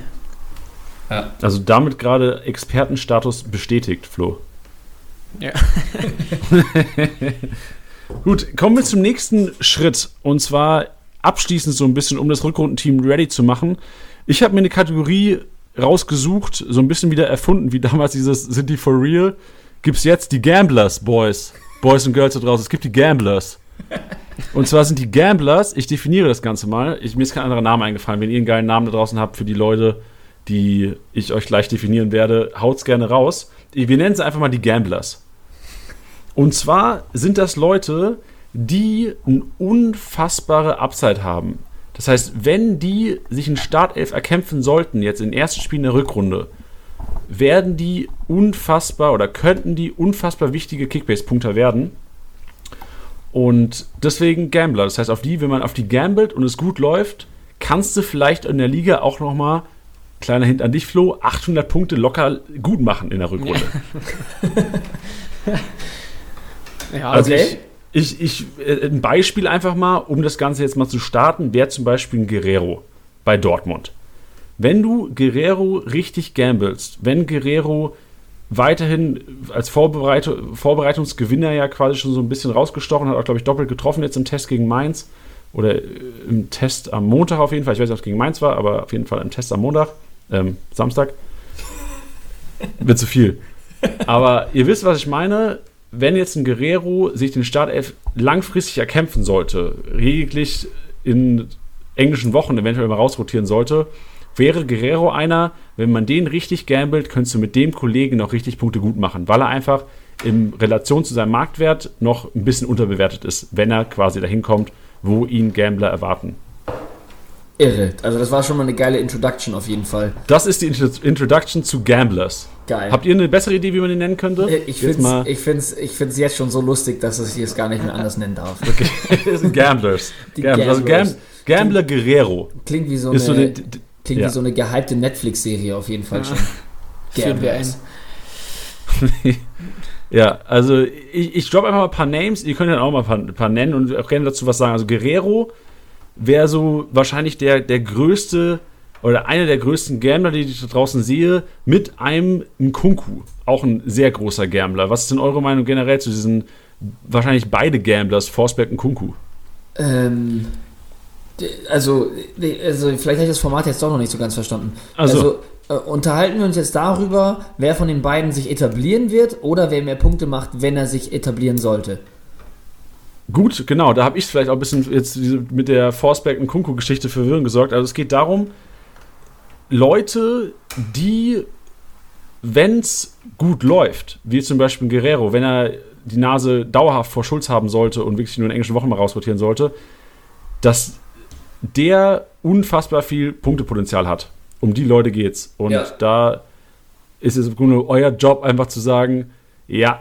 Ja. Also damit gerade Expertenstatus bestätigt, Flo. Ja. [LAUGHS] Gut, kommen wir zum nächsten Schritt. Und zwar abschließend so ein bisschen, um das Rückrundenteam ready zu machen. Ich habe mir eine Kategorie rausgesucht, so ein bisschen wieder erfunden, wie damals dieses Sind die for real? Gibt es jetzt die Gamblers, Boys. Boys und Girls da draußen. Es gibt die Gamblers. Und zwar sind die Gamblers, ich definiere das Ganze mal, ich, mir ist kein anderer Name eingefallen. Wenn ihr einen geilen Namen da draußen habt für die Leute, die ich euch gleich definieren werde, haut's gerne raus. Wir nennen sie einfach mal die Gamblers. Und zwar sind das Leute, die eine unfassbare Upside haben. Das heißt, wenn die sich in Startelf erkämpfen sollten, jetzt in ersten Spielen der Rückrunde, werden die unfassbar oder könnten die unfassbar wichtige Kickbase-Punkter werden. Und deswegen Gambler. Das heißt, auf die, wenn man auf die gambelt und es gut läuft, kannst du vielleicht in der Liga auch noch mal kleiner Hint an dich, Flo, 800 Punkte locker gut machen in der Rückrunde. Ja, [LAUGHS] Also Okay. ich, ich, ich, äh, ein Beispiel einfach mal, um das Ganze jetzt mal zu starten, wäre zum Beispiel ein Guerrero bei Dortmund. Wenn du Guerrero richtig gambelst, wenn Guerrero weiterhin als Vorbereit Vorbereitungsgewinner ja quasi schon so ein bisschen rausgestochen hat, auch glaube ich doppelt getroffen jetzt im Test gegen Mainz oder äh, im Test am Montag auf jeden Fall, ich weiß nicht, ob es gegen Mainz war, aber auf jeden Fall im Test am Montag, ähm, Samstag. Wird zu viel. Aber ihr wisst, was ich meine. Wenn jetzt ein Guerrero sich den Startelf langfristig erkämpfen sollte, lediglich in englischen Wochen eventuell mal rausrotieren sollte, wäre Guerrero einer, wenn man den richtig gambelt, könntest du mit dem Kollegen noch richtig Punkte gut machen, weil er einfach in Relation zu seinem Marktwert noch ein bisschen unterbewertet ist, wenn er quasi dahin kommt, wo ihn Gambler erwarten. Irre. Also das war schon mal eine geile Introduction auf jeden Fall. Das ist die Intro- Introduction zu Gamblers. Geil. Habt ihr eine bessere Idee, wie man den nennen könnte? Äh, ich finde es ich find's, ich find's jetzt schon so lustig, dass ich es gar nicht mehr anders nennen darf. Das [LAUGHS] sind Gamblers. Die Gamblers. Also Gam Gamblers. Gambler Guerrero. Klingt wie so Ist so eine, klingt ja. wie so eine gehypte Netflix-Serie auf jeden Fall schon. [LAUGHS] Führen wir Gamblers. [LAUGHS] Ja, also ich, ich droppe einfach mal ein paar Names. Ihr könnt dann auch mal ein paar, ein paar nennen und auch gerne dazu was sagen. Also Guerrero wäre so wahrscheinlich der, der größte oder einer der größten Gambler, die ich da draußen sehe, mit einem Nkunku. Auch ein sehr großer Gambler. Was ist denn eure Meinung generell zu diesen wahrscheinlich beide Gamblers, Forsberg und Kunku? Ähm, also, also, vielleicht habe ich das Format jetzt doch noch nicht so ganz verstanden. Also- Also, äh, unterhalten wir uns jetzt darüber, wer von den beiden sich etablieren wird oder wer mehr Punkte macht, wenn er sich etablieren sollte. Gut, genau, da habe ich vielleicht auch ein bisschen jetzt mit der Forsberg und Kunku-Geschichte für Verwirrung gesorgt. Also es geht darum, Leute, die, wenn es gut läuft, wie zum Beispiel Guerrero, wenn er die Nase dauerhaft vor Schulz haben sollte und wirklich nur in englischen Wochen mal rausrotieren sollte, dass der unfassbar viel Punktepotenzial hat. Um die Leute geht's. Und Ja. da ist es im Grunde euer Job, einfach zu sagen, ja,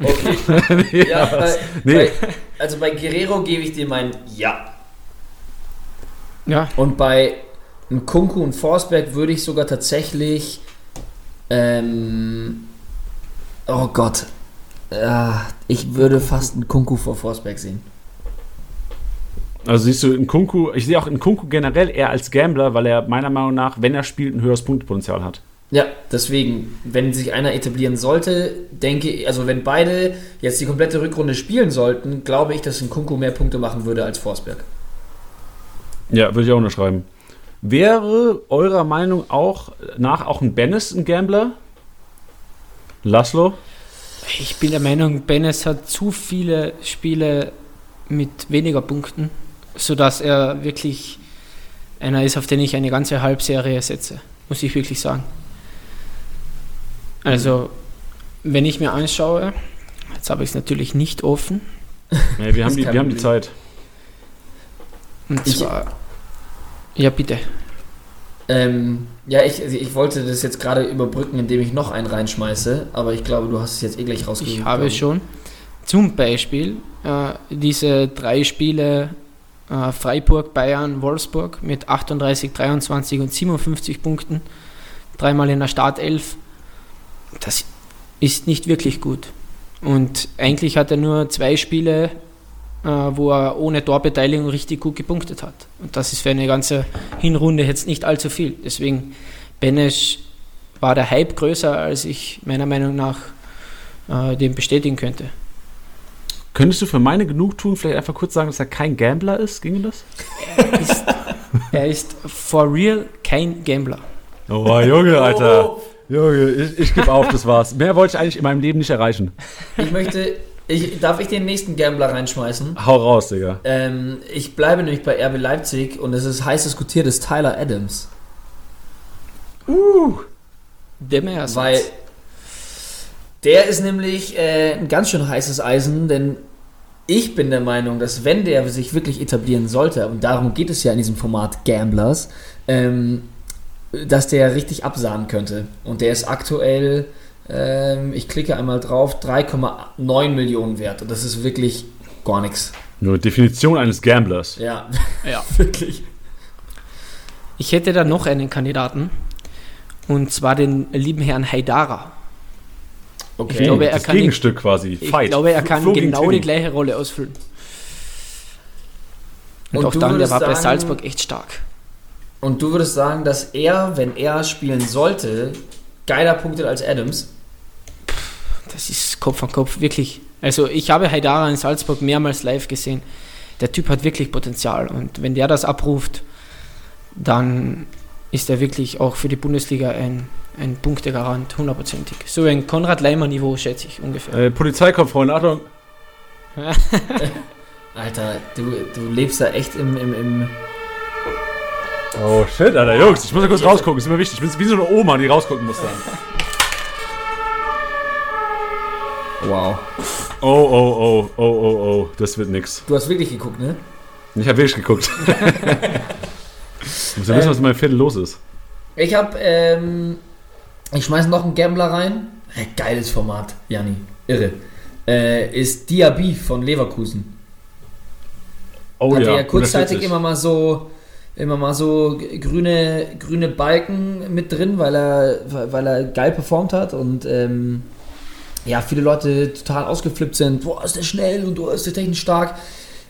Okay. [LAUGHS] ja, äh, Nee. bei, also bei Guerrero gebe ich dir mein Ja. Ja, Und bei Kunku und Forsberg würde ich sogar tatsächlich. Ähm, oh Gott. Äh, ich würde fast einen Kunku vor Forsberg sehen. Also siehst du in Kunku, ich sehe auch in Kunku generell eher als Gambler, weil er meiner Meinung nach, wenn er spielt, ein höheres Punktepotenzial hat. Ja, deswegen, wenn sich einer etablieren sollte, denke ich, also wenn beide jetzt die komplette Rückrunde spielen sollten, glaube ich, dass ein Kunku mehr Punkte machen würde als Forsberg. Ja, würde ich auch unterschreiben. Wäre eurer Meinung auch nach auch ein Bennis ein Gambler? Laszlo? ich bin der Meinung, Benes hat zu viele Spiele mit weniger Punkten, sodass er wirklich einer ist, auf den ich eine ganze Halbserie setze, muss ich wirklich sagen. Also, wenn ich mir anschaue, jetzt habe ich es natürlich nicht offen, Ja, wir haben, die, wir haben die. Zeit. und Ich- zwar. Ja, bitte. Ähm, ja, ich, ich wollte das jetzt gerade überbrücken, indem ich noch einen reinschmeiße, aber ich glaube, du hast es jetzt eh gleich rausgesucht. Ich habe glaub schon. Zum Beispiel äh, diese drei Spiele äh, Freiburg, Bayern, Wolfsburg mit 38, 23 und 57 Punkten. Dreimal in der Startelf. Das ist nicht wirklich gut. Und eigentlich hat er nur zwei Spiele, äh, wo er ohne Torbeteiligung richtig gut gepunktet hat. Und das ist für eine ganze Hinrunde jetzt nicht allzu viel. Deswegen, Benesch war der Hype größer, als ich meiner Meinung nach äh, dem bestätigen könnte. Könntest du für meine Genugtuung vielleicht einfach kurz sagen, dass er kein Gambler ist? Ginge das? Er ist, er ist for real kein Gambler. Oh, Junge, Alter. Junge, ich, ich gebe auf, das war's. Mehr wollte ich eigentlich in meinem Leben nicht erreichen. Ich möchte, ich, darf ich den nächsten Gambler reinschmeißen? Hau raus, Digga. Ähm, ich bleibe nämlich bei RB Leipzig und es ist heiß diskutiert, ist Tyler Adams. Der Meier Weil der ist nämlich äh, ein ganz schön heißes Eisen, denn ich bin der Meinung, dass wenn der sich wirklich etablieren sollte, und darum geht es ja in diesem Format Gamblers, ähm, dass der richtig absahen könnte. Und der ist aktuell, ähm, ich klicke einmal drauf, 3,9 Millionen wert. Und das ist wirklich gar nichts. Nur Definition eines Gamblers. Ja, Ja. [LAUGHS] wirklich. Ich hätte da noch einen Kandidaten. Und zwar den lieben Herrn Haidara. Okay. Ich glaube, er das kann die- Gegenstück quasi. Ich Fight. glaube, er kann Flo genau die gleiche Rolle ausfüllen. Und, Und auch dann, der war bei Salzburg echt stark. Und du würdest sagen, dass er, wenn er spielen sollte, geiler punktet als Adams? Das ist Kopf an Kopf, wirklich. Also ich habe Haidara in Salzburg mehrmals live gesehen. Der Typ hat wirklich Potenzial und wenn der das abruft, dann ist er wirklich auch für die Bundesliga ein, ein Punktegarant, hundertprozentig. So ein Konrad-Leimer-Niveau schätze ich ungefähr. Äh, Freunde. Achtung. [LAUGHS] Alter, du, du lebst da echt im, im, im Oh shit, Alter, Jungs, ich muss mal kurz rausgucken, ist immer wichtig. Ich bin wie so eine Oma, die rausgucken muss dann. Wow. Oh, oh, oh, oh, oh, oh, das wird nix. Du hast wirklich geguckt, ne? Ich habe wirklich geguckt. [LAUGHS] ich muss ja wissen, was in meinem Viertel los ist. Ich hab, ähm, ich schmeiß noch einen Gambler rein. Hey, geiles Format, Janni. Irre. Äh, ist Diaby von Leverkusen. Oh Hatte ja, ja kurzzeitig 140. immer mal so immer mal so grüne, grüne Balken mit drin, weil er, weil er geil performt hat und ähm, ja, viele Leute total ausgeflippt sind. Boah, ist der schnell und du ist der technisch stark.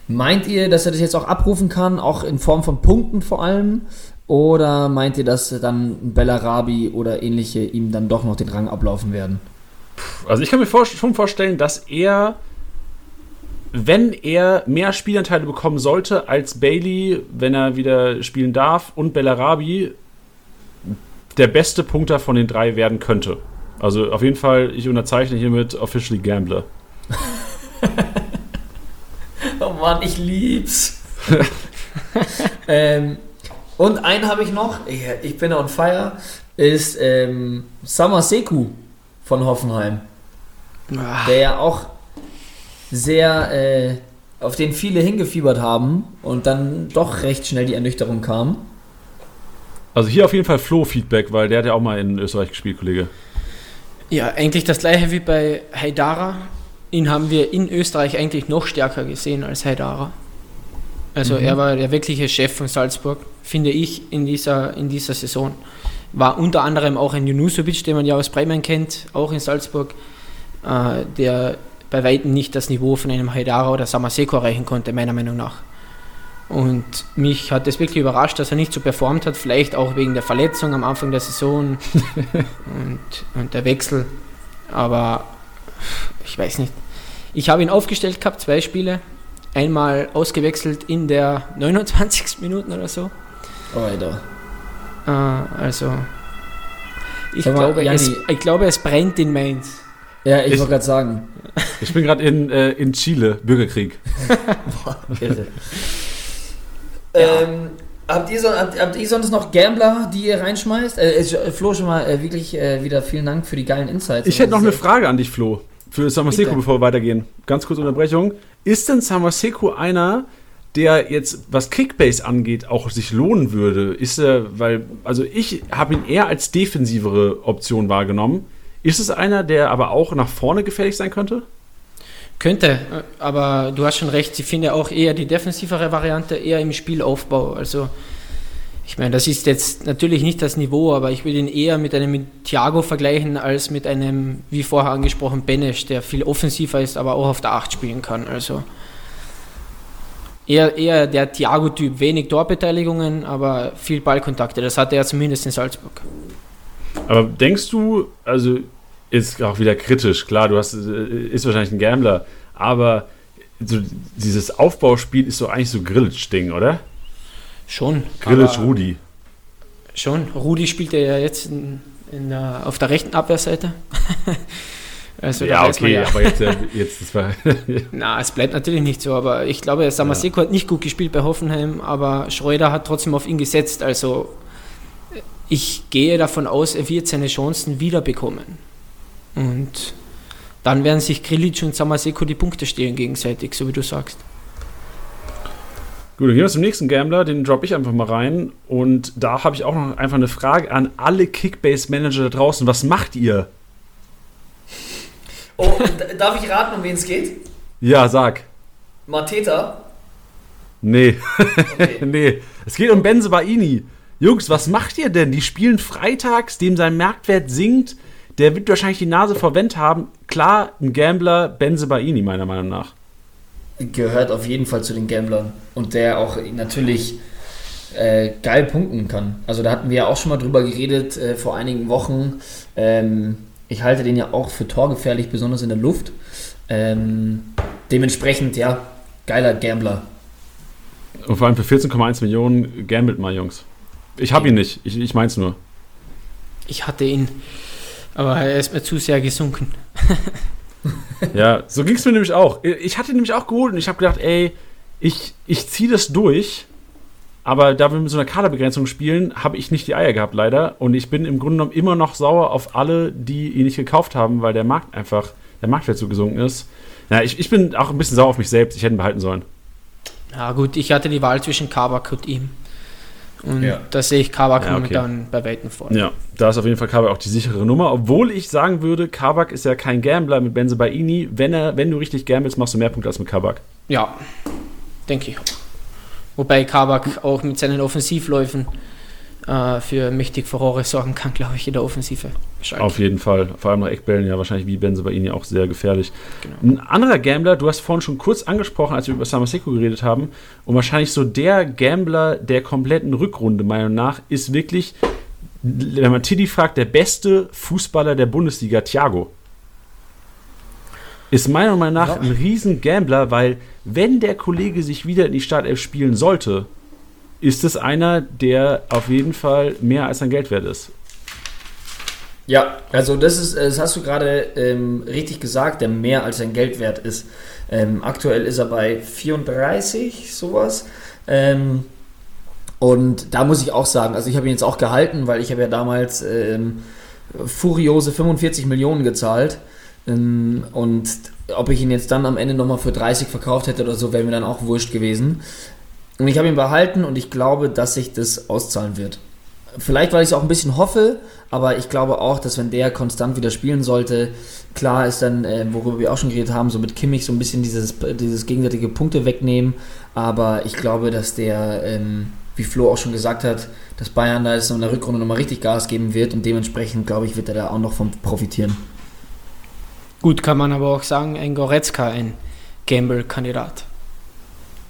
Meint ihr, dass er das jetzt auch abrufen kann, auch in Form von Punkten vor allem? Oder meint ihr, dass dann Bellarabi oder ähnliche ihm dann doch noch den Rang ablaufen werden? Also ich kann mir vor, schon vorstellen, dass er, wenn er mehr Spielanteile bekommen sollte als Bailey, wenn er wieder spielen darf, und Bellarabi, der beste Punkter von den drei werden könnte. Also auf jeden Fall, ich unterzeichne hiermit Officially Gambler. [LAUGHS] Oh Mann, ich lieb's. [LAUGHS] ähm, und einen habe ich noch, ich, ich bin on fire, ist ähm, Summer Seku von Hoffenheim, Ah, der ja auch sehr, äh, auf den viele hingefiebert haben und dann doch recht schnell die Ernüchterung kam. Also hier auf jeden Fall Flo-Feedback, weil der hat ja auch mal in Österreich gespielt, Kollege. Ja, eigentlich das gleiche wie bei Haidara. Ihn haben wir in Österreich eigentlich noch stärker gesehen als Haidara. Also er war der wirkliche Chef von Salzburg, finde ich, in dieser, in dieser Saison. War unter anderem auch ein Junusovic, den man ja aus Bremen kennt, auch in Salzburg, äh, der bei Weitem nicht das Niveau von einem Haidara oder Samaseko erreichen konnte, meiner Meinung nach. Und mich hat es wirklich überrascht, dass er nicht so performt hat, vielleicht auch wegen der Verletzung am Anfang der Saison [LAUGHS] und, und der Wechsel. Aber ich weiß nicht. Ich habe ihn aufgestellt gehabt, zwei Spiele. Einmal ausgewechselt in der [LAUGHS] 29. Minuten oder so. Oh, Alter. Äh, also, ich mal, glaube, es, Janni- ich glaube, es brennt in Mainz. Ja, ich Ich- wollte gerade sagen. Ich bin gerade in, äh, in Chile, Bürgerkrieg. [LAUGHS] Irre. Ähm, habt, ihr so, habt, habt ihr sonst noch Gambler, die ihr reinschmeißt? Äh, äh, Flo, schon mal äh, wirklich äh, wieder vielen Dank für die geilen Insights. Ich hätte noch eine Frage an dich, Flo. Für Samaseko, bevor wir weitergehen. Ganz kurze Unterbrechung. Ist denn Samaseko einer, der jetzt, was Kickbase angeht, auch sich lohnen würde? Ist er, weil, also ich habe ihn eher als defensivere Option wahrgenommen. Ist es einer, der aber auch nach vorne gefährlich sein könnte? Könnte, äh, aber du hast schon recht, ich finde auch eher die defensivere Variante, eher im Spielaufbau. Also, ich meine, das ist jetzt natürlich nicht das Niveau, aber ich würde ihn eher mit einem mit Thiago vergleichen, als mit einem, wie vorher angesprochen, Benesch, der viel offensiver ist, aber auch auf der 8 spielen kann. Also, eher, eher der Thiago-Typ, wenig Torbeteiligungen, aber viel Ballkontakte. Das hatte er zumindest in Salzburg. Aber denkst du, also ist auch wieder kritisch, klar, du hast, äh, ist wahrscheinlich ein Gambler, aber so dieses Aufbauspiel ist so eigentlich so Grillitsch-Ding, oder? Schon. Grillitsch aber- Rudi. Schon. Rudi spielt ja jetzt in, in auf der rechten Abwehrseite. [LAUGHS] also Ja, okay, aber jetzt, äh, jetzt das war. [LAUGHS] Na, es bleibt natürlich nicht so, aber ich glaube, Samaseko hat nicht gut gespielt bei Hoffenheim, aber Schreuder hat trotzdem auf ihn gesetzt. Also ich gehe davon aus, er wird seine Chancen wiederbekommen. Und dann werden sich Grilic und Samaseko die Punkte stehlen gegenseitig, so wie du sagst. Gut, dann gehen wir zum nächsten Gambler, den droppe ich einfach mal rein. Und da habe ich auch noch einfach eine Frage an alle Kickbase-Manager da draußen. Was macht ihr? Oh, [LAUGHS] darf ich raten, um wen es geht? Ja, sag. Mateta. Nee, Okay. [LAUGHS] nee. Es geht um Benze Baini. Jungs, was macht ihr denn? Die spielen freitags, dem sein Marktwert sinkt. Der wird wahrscheinlich die Nase vor Vent haben. Klar, ein Gambler, Benze Baini, meiner Meinung nach. Gehört auf jeden Fall zu den Gamblern. Und der auch natürlich äh, geil punkten kann. Also da hatten wir ja auch schon mal drüber geredet äh, vor einigen Wochen. Ähm, ich halte den ja auch für torgefährlich, besonders in der Luft. Ähm, dementsprechend, ja, geiler Gambler. Und vor allem für 14,1 Millionen gambelt mal, Jungs. Ich habe ihn nicht, ich, ich mein's nur. Ich hatte ihn, aber er ist mir zu sehr gesunken. [LAUGHS] [LAUGHS] ja, so ging es mir nämlich auch. Ich hatte ihn nämlich auch geholt und ich habe gedacht, ey, ich, ich ziehe das durch. Aber da wir mit so einer Kaderbegrenzung spielen, habe ich nicht die Eier gehabt, leider. Und ich bin im Grunde genommen immer noch sauer auf alle, die ihn nicht gekauft haben, weil der Markt einfach, der Marktwert so gesunken ist. Ja, ich, ich bin auch ein bisschen sauer auf mich selbst. Ich hätte ihn behalten sollen. Ja, gut, ich hatte die Wahl zwischen Kabak und ihm. Und ja. da sehe ich Kabak ja, okay. momentan bei Weitem vor. Ja, da ist auf jeden Fall Kabak auch die sichere Nummer. Obwohl ich sagen würde, Kabak ist ja kein Gambler mit Benze Baini. Wenn, er, wenn du richtig gamblest, machst du mehr Punkte als mit Kabak. Ja, denke ich. Wobei Kabak auch mit seinen Offensivläufen äh, für mächtig Furore sorgen kann, glaube ich, in der Offensive. Schalke. Auf jeden Fall. Vor allem nach Eckbällen ja wahrscheinlich wie Benze bei Ihnen auch sehr gefährlich. Genau. Ein anderer Gambler, du hast vorhin schon kurz angesprochen, als wir über Samaseko geredet haben, und wahrscheinlich so der Gambler der kompletten Rückrunde, meiner nach, ist wirklich, wenn man Tiddy fragt, der beste Fußballer der Bundesliga, Thiago ist meiner Meinung nach ein riesen Gambler, weil wenn der Kollege sich wieder in die Startelf spielen sollte, ist es einer, der auf jeden Fall mehr als sein Geld wert ist. Ja, also das ist, das hast du gerade ähm, richtig gesagt, der mehr als sein Geld wert ist. Ähm, aktuell ist er bei 34, sowas. Ähm, und da muss ich auch sagen, also ich habe ihn jetzt auch gehalten, weil ich habe ja damals ähm, furiose 45 Millionen gezahlt. Ähm, und ob ich ihn jetzt dann am Ende nochmal für 30 verkauft hätte oder so, wäre mir dann auch wurscht gewesen. Und ich habe ihn behalten und ich glaube, dass sich das auszahlen wird. Vielleicht, weil ich es auch ein bisschen hoffe, aber ich glaube auch, dass wenn der konstant wieder spielen sollte, klar ist dann, äh, worüber wir auch schon geredet haben, so mit Kimmich so ein bisschen dieses, dieses gegenseitige Punkte wegnehmen. Aber ich glaube, dass der, ähm, wie Flo auch schon gesagt hat, dass Bayern da jetzt in der Rückrunde nochmal richtig Gas geben wird und dementsprechend, glaube ich, wird er da auch noch von profitieren. Gut, kann man aber auch sagen, ein Goretzka ein Gamble-Kandidat.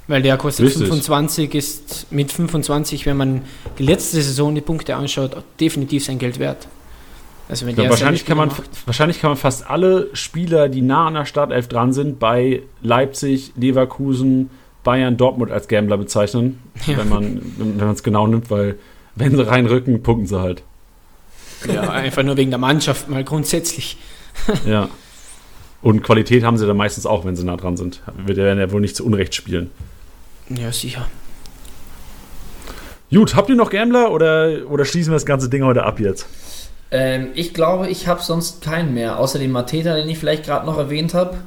Weil der kostet Richtig. 25, ist mit 25, wenn man die letzte Saison die Punkte anschaut, definitiv sein Geld wert. Also wenn ja, wahrscheinlich, kann man, wahrscheinlich kann man fast alle Spieler, die nah an der Startelf dran sind, bei Leipzig, Leverkusen, Bayern, Dortmund als Gambler bezeichnen, [LAUGHS] ja. wenn man wenn es genau nimmt, weil wenn sie reinrücken, punkten sie halt. Ja, einfach nur wegen der Mannschaft mal grundsätzlich. ja. Und Qualität haben sie dann meistens auch, wenn sie nah dran sind. Wir werden ja wohl nicht zu Unrecht spielen. Ja, sicher. Gut, habt ihr noch Gambler oder, oder schließen wir das ganze Ding heute ab jetzt? Ähm, ich glaube, ich habe sonst keinen mehr, außer den Mateta, den ich vielleicht gerade noch erwähnt habe.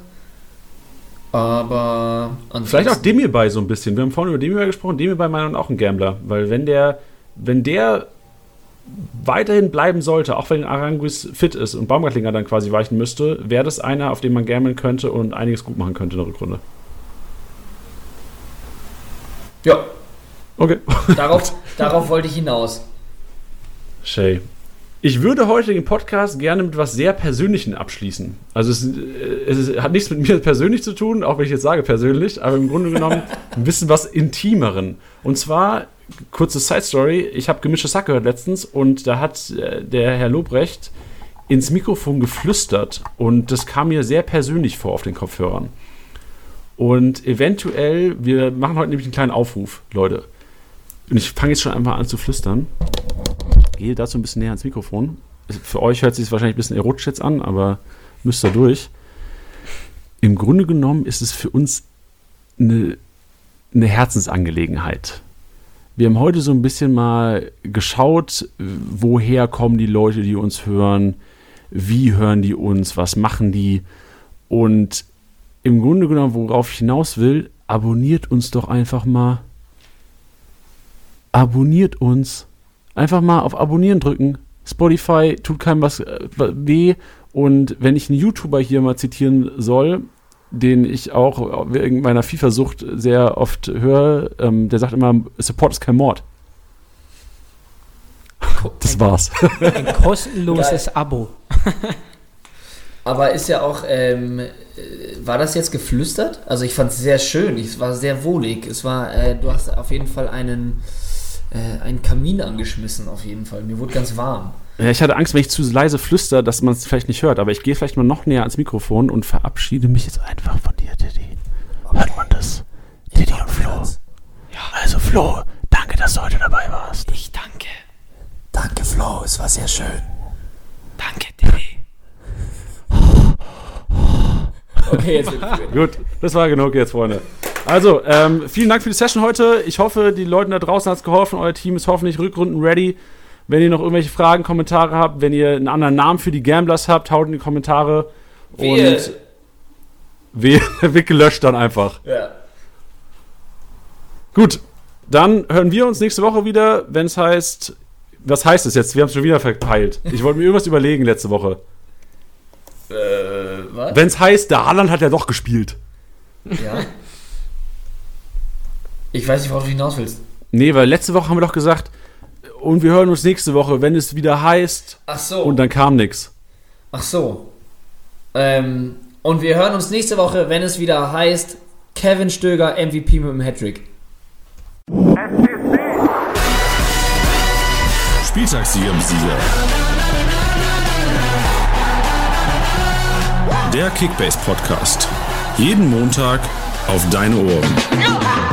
Aber Vielleicht auch Demir bei so ein bisschen. Wir haben vorhin über Demir gesprochen. Demir bei meiner auch ein Gambler. Weil wenn der, wenn der weiterhin bleiben sollte, auch wenn Aranguis fit ist und Baumgartlinger dann quasi weichen müsste, wäre das einer, auf den man gambeln könnte und einiges gut machen könnte in der Rückrunde. Ja. Okay. Darauf, [LAUGHS] darauf wollte ich hinaus. Shay. Ich würde heute den Podcast gerne mit was sehr Persönlichem abschließen. Also es, es, hat nichts mit mir persönlich zu tun, auch wenn ich jetzt sage persönlich, aber im Grunde genommen [LAUGHS] ein bisschen was Intimeren. Und zwar, kurze Side Story, ich habe gemischte Sack gehört letztens und da hat äh, der Herr Lobrecht ins Mikrofon geflüstert und das kam mir sehr persönlich vor auf den Kopfhörern. Und eventuell, wir machen heute nämlich einen kleinen Aufruf, Leute. Und ich fange jetzt schon einmal an zu flüstern. Gehe dazu ein bisschen näher ans Mikrofon. Für euch hört sich es wahrscheinlich ein bisschen erotisch jetzt an, aber müsst ihr durch. Im Grunde genommen ist es für uns eine, eine Herzensangelegenheit. Wir haben heute so ein bisschen mal geschaut, woher kommen die Leute, die uns hören, wie hören die uns, was machen die. Und im Grunde genommen, worauf ich hinaus will, abonniert uns doch einfach mal. Abonniert uns. Einfach mal auf Abonnieren drücken. Spotify tut keinem was äh, weh. Und wenn ich einen YouTuber hier mal zitieren soll, den ich auch wegen meiner FIFA-Sucht sehr oft höre, ähm, der sagt immer, Support ist kein Mord. Das war's. ein kostenloses Abo. [LAUGHS] Aber ist ja auch, ähm, äh, war das jetzt geflüstert? Also ich fand es sehr schön, es war sehr wohlig. Es war, äh, du hast auf jeden Fall einen, äh, einen Kamin angeschmissen, auf jeden Fall. Mir wurde ganz warm. Ja, ich hatte Angst, wenn ich zu leise flüster, dass man es vielleicht nicht hört. Aber ich gehe vielleicht mal noch näher ans Mikrofon und verabschiede mich jetzt einfach von dir, Diddy. Hört man das? Diddy und Flo. Ja. Also Flo, danke, dass du heute dabei warst. Ich danke. Danke, Flo, es war sehr schön. Danke, Diddy. Okay, jetzt Gut, das war genug jetzt, Freunde. Also, ähm, vielen Dank für die Session heute. Ich hoffe, die Leuten da draußen hat es geholfen. Euer Team ist hoffentlich Rückrunden ready. Wenn ihr noch irgendwelche Fragen, Kommentare habt, wenn ihr einen anderen Namen für die Gamblers habt, haut in die Kommentare. Wehe. Und wehe, [LAUGHS] wird gelöscht dann einfach. Ja. Gut, dann hören wir uns nächste Woche wieder, wenn es heißt. Was heißt es jetzt? Wir haben es schon wieder verpeilt. Ich wollte mir irgendwas überlegen letzte Woche. Äh, was? Wenn es heißt, der Haaland hat ja doch gespielt. Ja. Ich weiß nicht, worauf du hinaus willst. Nee, weil letzte Woche haben wir doch gesagt, und wir hören uns nächste Woche, wenn es wieder heißt. Ach so. Und dann kam nix. Ach so. Ähm, und wir hören uns nächste Woche, wenn es wieder heißt, Kevin Stöger MVP mit dem Hattrick. Spieltagssieger Sieger. Der Kickbase Podcast. Jeden Montag auf deine Ohren.